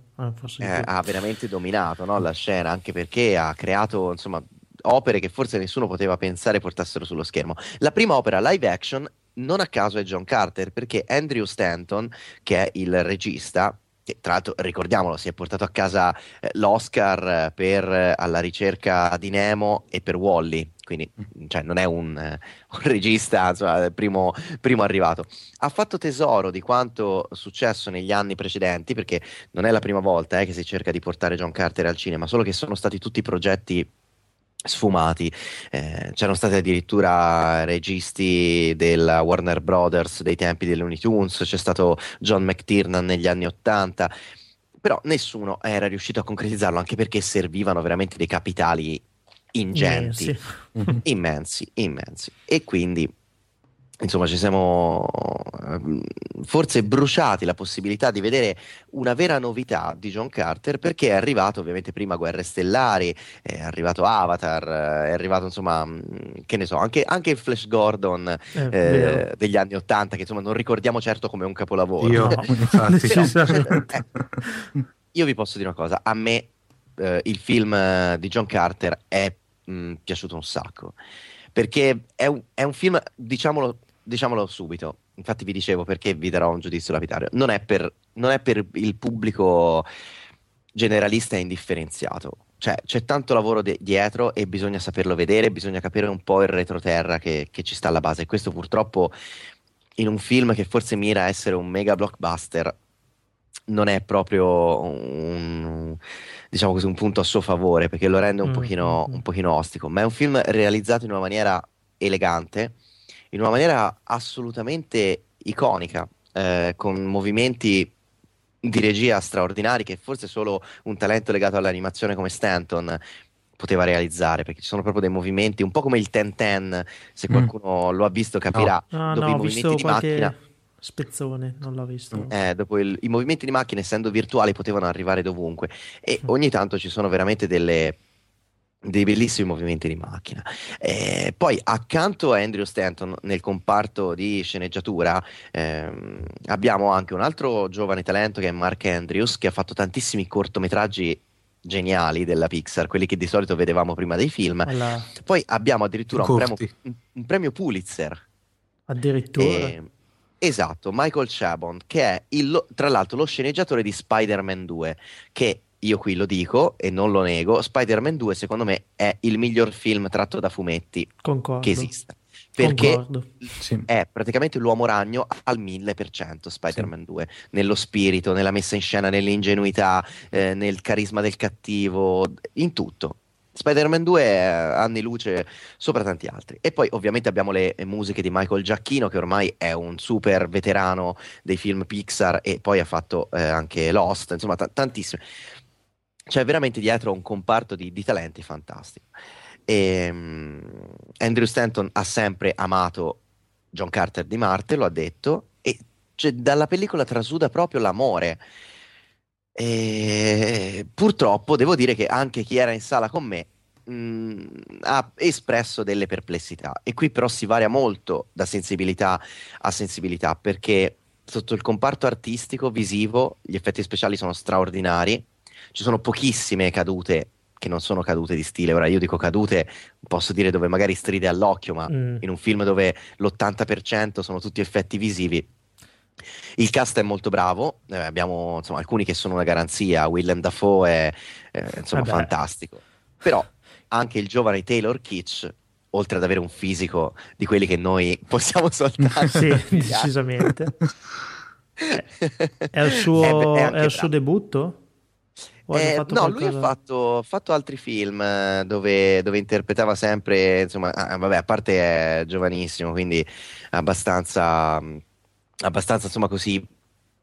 Eh, ha veramente dominato no, la scena, anche perché ha creato insomma, opere che forse nessuno poteva pensare portassero sullo schermo. La prima opera live action, non a caso, è John Carter, perché Andrew Stanton, che è il regista, che tra l'altro ricordiamolo si è portato a casa eh, l'Oscar eh, per eh, alla ricerca di Nemo e per Wally quindi mm. cioè, non è un, eh, un regista insomma, primo, primo, arrivato ha fatto tesoro di quanto successo negli anni precedenti perché non è la prima volta eh, che si cerca di portare John Carter al cinema solo che sono stati tutti progetti sfumati. Eh, c'erano stati addirittura registi della Warner Brothers dei tempi dei Looney Tunes, c'è stato John McTiernan negli anni Ottanta, però nessuno era riuscito a concretizzarlo anche perché servivano veramente dei capitali ingenti, immensi, immensi. immensi. E quindi insomma ci siamo ehm, forse bruciati la possibilità di vedere una vera novità di John Carter perché è arrivato ovviamente prima Guerre Stellari, è arrivato Avatar, è arrivato insomma mm, che ne so, anche, anche il Flash Gordon eh, eh, degli anni Ottanta che insomma non ricordiamo certo come un capolavoro. Io, Però, eh, io vi posso dire una cosa, a me eh, il film eh, di John Carter è mh, mm, piaciuto un sacco perché è un, è un film, diciamolo diciamolo subito, infatti vi dicevo perché vi darò un giudizio lapidario, non è per, non è per il pubblico generalista e indifferenziato. Cioè, c'è tanto lavoro de- dietro e bisogna saperlo vedere, bisogna capire un po' il retroterra che, che ci sta alla base. E questo purtroppo in un film che forse mira a essere un mega blockbuster non è proprio un, diciamo così, un punto a suo favore perché lo rende un, mm, pochino, mm, mm. un pochino ostico, ma è un film realizzato in una maniera elegante in una maniera assolutamente iconica, eh, con movimenti di regia straordinari che forse solo un talento legato all'animazione come Stanton poteva realizzare perché ci sono proprio dei movimenti un po' come il Ten Ten se mm. qualcuno mm. lo ha visto capirà no. Ah, dopo no, i movimenti di macchina spezzone non l'ho visto eh, dopo il, i movimenti di macchina essendo virtuali potevano arrivare dovunque e mm. ogni tanto ci sono veramente delle dei bellissimi movimenti di macchina. Eh, poi accanto a Andrew Stanton nel comparto di sceneggiatura ehm, abbiamo anche un altro giovane talento che è Mark Andrews che ha fatto tantissimi cortometraggi geniali della Pixar, quelli che di solito vedevamo prima dei film. Alla... Poi abbiamo addirittura un premio, un, premio, Pulitzer. Addirittura. Eh, esatto, Michael Chabon, che è il, tra l'altro lo sceneggiatore di Spider-Man 2, che io qui lo dico e non lo nego, Spider-Man 2 secondo me è il miglior film tratto da fumetti Concordo. che esista. Perché sì. è praticamente l'uomo ragno al 1000% Spider-Man sì. 2, nello spirito, nella messa in scena, nell'ingenuità, eh, nel carisma del cattivo, in tutto. Spider-Man 2 è anni luce sopra tanti altri. E poi ovviamente abbiamo le musiche di Michael Giacchino, che ormai è un super veterano dei film Pixar e poi ha fatto eh, anche Lost, insomma t- tantissime c'è veramente dietro un comparto di, di talenti fantastico. E, um, Andrew Stanton ha sempre amato John Carter di Marte, lo ha detto, e cioè, dalla pellicola trasuda proprio l'amore. E, purtroppo devo dire che anche chi era in sala con me mh, ha espresso delle perplessità e qui però si varia molto da sensibilità a sensibilità perché sotto il comparto artistico visivo gli effetti speciali sono straordinari ci sono pochissime cadute che non sono cadute di stile. Ora io dico cadute, posso dire dove magari stride all'occhio, ma mm. in un film dove l'80% sono tutti effetti visivi. Il cast è molto bravo, eh, abbiamo insomma, alcuni che sono una garanzia, Willem Dafoe è eh, insomma, fantastico, però anche il giovane Taylor Kitsch, oltre ad avere un fisico di quelli che noi possiamo soltanto... sì, decisamente. è il suo, è, è il suo debutto? Eh, no, lui ha fatto, fatto, altri film eh, dove, dove, interpretava sempre, insomma, ah, vabbè, a parte è giovanissimo, quindi abbastanza, abbastanza insomma così,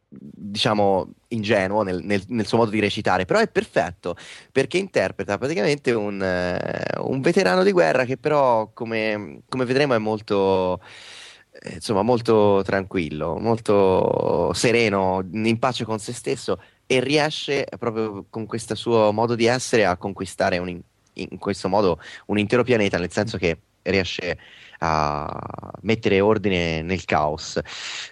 diciamo, ingenuo nel, nel, nel, suo modo di recitare, però è perfetto perché interpreta praticamente un, uh, un veterano di guerra che però, come, come vedremo, è molto eh, insomma molto tranquillo, molto sereno, in pace con se stesso e riesce proprio con questo suo modo di essere a conquistare un, in questo modo un intero pianeta, nel senso che riesce a mettere ordine nel caos.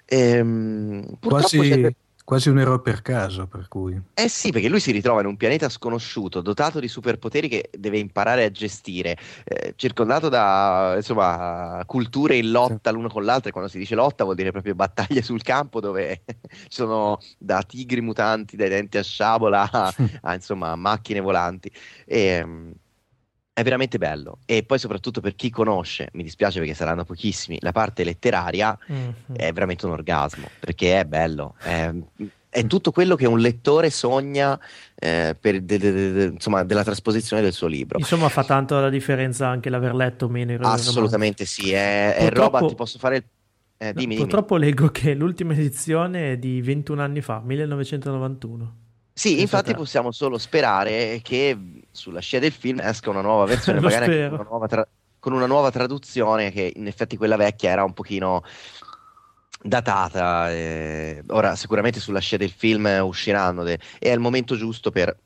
Ehm, quasi, quasi, un eroe per caso, per cui. Eh sì, perché lui si ritrova in un pianeta sconosciuto, dotato di superpoteri che deve imparare a gestire, eh, circondato da insomma, culture in lotta l'uno con l'altro, e quando si dice lotta vuol dire proprio battaglie sul campo dove sono da tigri mutanti, dai denti a sciabola a, a insomma, macchine volanti. E, ehm, è veramente bello e poi soprattutto per chi conosce, mi dispiace perché saranno pochissimi, la parte letteraria mm-hmm. è veramente un orgasmo perché è bello, è, è tutto quello che un lettore sogna eh, per de, de, de, insomma, della trasposizione del suo libro. Insomma fa tanto la differenza anche l'aver letto meno il Assolutamente sì, è, è roba, ti posso fare il eh, dimmi, purtroppo dimmi. leggo che l'ultima edizione è di 21 anni fa, 1991. Sì, infatti possiamo solo sperare che sulla scia del film esca una nuova versione, magari con una nuova, tra- con una nuova, traduzione, che in effetti quella vecchia era un pochino datata. Eh, ora sicuramente sulla scia del film usciranno de- e è il momento giusto per,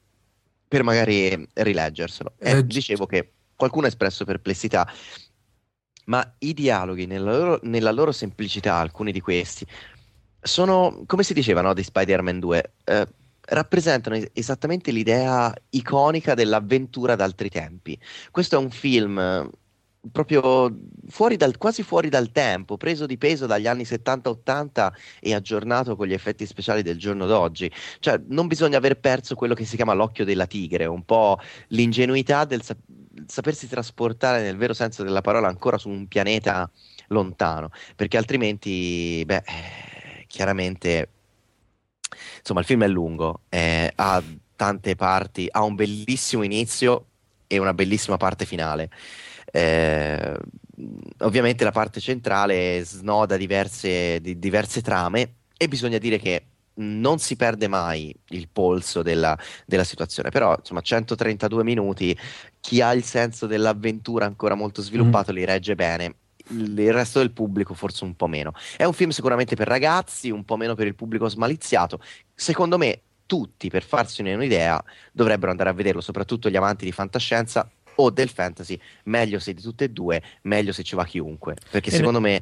per magari rileggerselo. Eh, dicevo che qualcuno ha espresso perplessità, ma i dialoghi nella loro, nella loro semplicità, alcuni di questi, sono come si diceva no, di Spider-Man 2. Eh, rappresentano esattamente l'idea iconica dell'avventura d'altri tempi. Questo è un film eh, proprio fuori dal, quasi fuori dal tempo, preso di peso dagli anni 70-80 e aggiornato con gli effetti speciali del giorno d'oggi. Cioè, non bisogna aver perso quello che si chiama l'occhio della tigre, un po' l'ingenuità del sa- sapersi trasportare nel vero senso della parola ancora su un pianeta lontano, perché altrimenti, beh, chiaramente Insomma, il film è lungo, eh, ha tante parti, ha un bellissimo inizio e una bellissima parte finale. Eh, ovviamente la parte centrale snoda diverse, di, diverse trame e bisogna dire che non si perde mai il polso della, della, situazione, però insomma 132 minuti, chi ha il senso dell'avventura ancora molto sviluppato mm. li regge bene il resto del pubblico forse un po' meno. È un film sicuramente per ragazzi, un po' meno per il pubblico smaliziato. Secondo me tutti, per farsi un'idea, dovrebbero andare a vederlo, soprattutto gli amanti di fantascienza o del fantasy. Meglio se di tutte e due, meglio se ci va chiunque. Perché e secondo me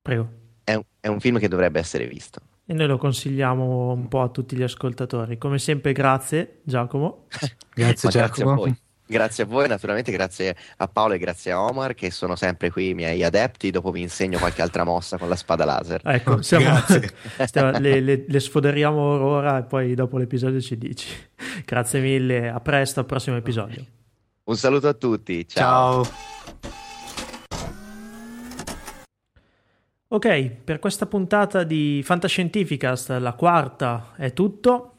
Prego. È un, è un film che dovrebbe essere visto. E noi lo consigliamo un po' a tutti gli ascoltatori. Come sempre, grazie Giacomo. grazie Giacomo. Grazie a voi. Grazie a voi, naturalmente grazie a Paolo e grazie a Omar che sono sempre qui i miei adepti, dopo vi insegno qualche altra mossa con la spada laser. Ecco, siamo, stiamo, le, le, le, sfoderiamo ora e poi dopo l'episodio ci dici. Grazie mille, a presto, al prossimo episodio. Un saluto a tutti, ciao. ciao. Ok, per questa puntata di Fantascientificast, la quarta, è tutto.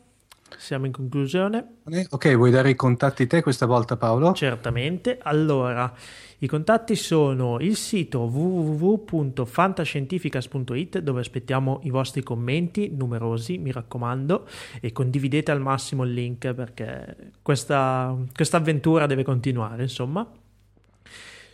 Siamo in conclusione. Ok, vuoi dare i contatti te questa volta Paolo? Certamente. Allora, i contatti sono il sito www.fantascientificas.it dove aspettiamo i vostri commenti, numerosi, mi raccomando, e condividete al massimo il link perché questa, questa avventura deve continuare, insomma.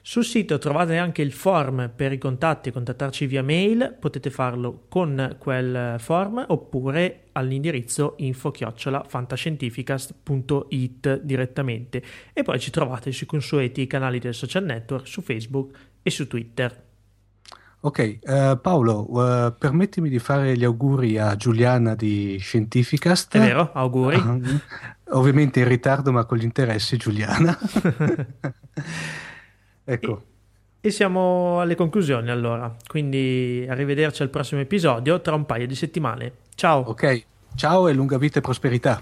Sul sito trovate anche il form per i contatti contattarci via mail, potete farlo con quel form oppure all'indirizzo info-fantascientificast.it direttamente e poi ci trovate sui consueti canali del social network su Facebook e su Twitter. Ok, uh, Paolo, uh, permettimi di fare gli auguri a Giuliana di Scientificast. È vero, auguri. Uh, ovviamente in ritardo, ma con gli interessi, Giuliana. Ecco. E, e siamo alle conclusioni allora, quindi arrivederci al prossimo episodio tra un paio di settimane. Ciao. Ok, ciao e lunga vita e prosperità.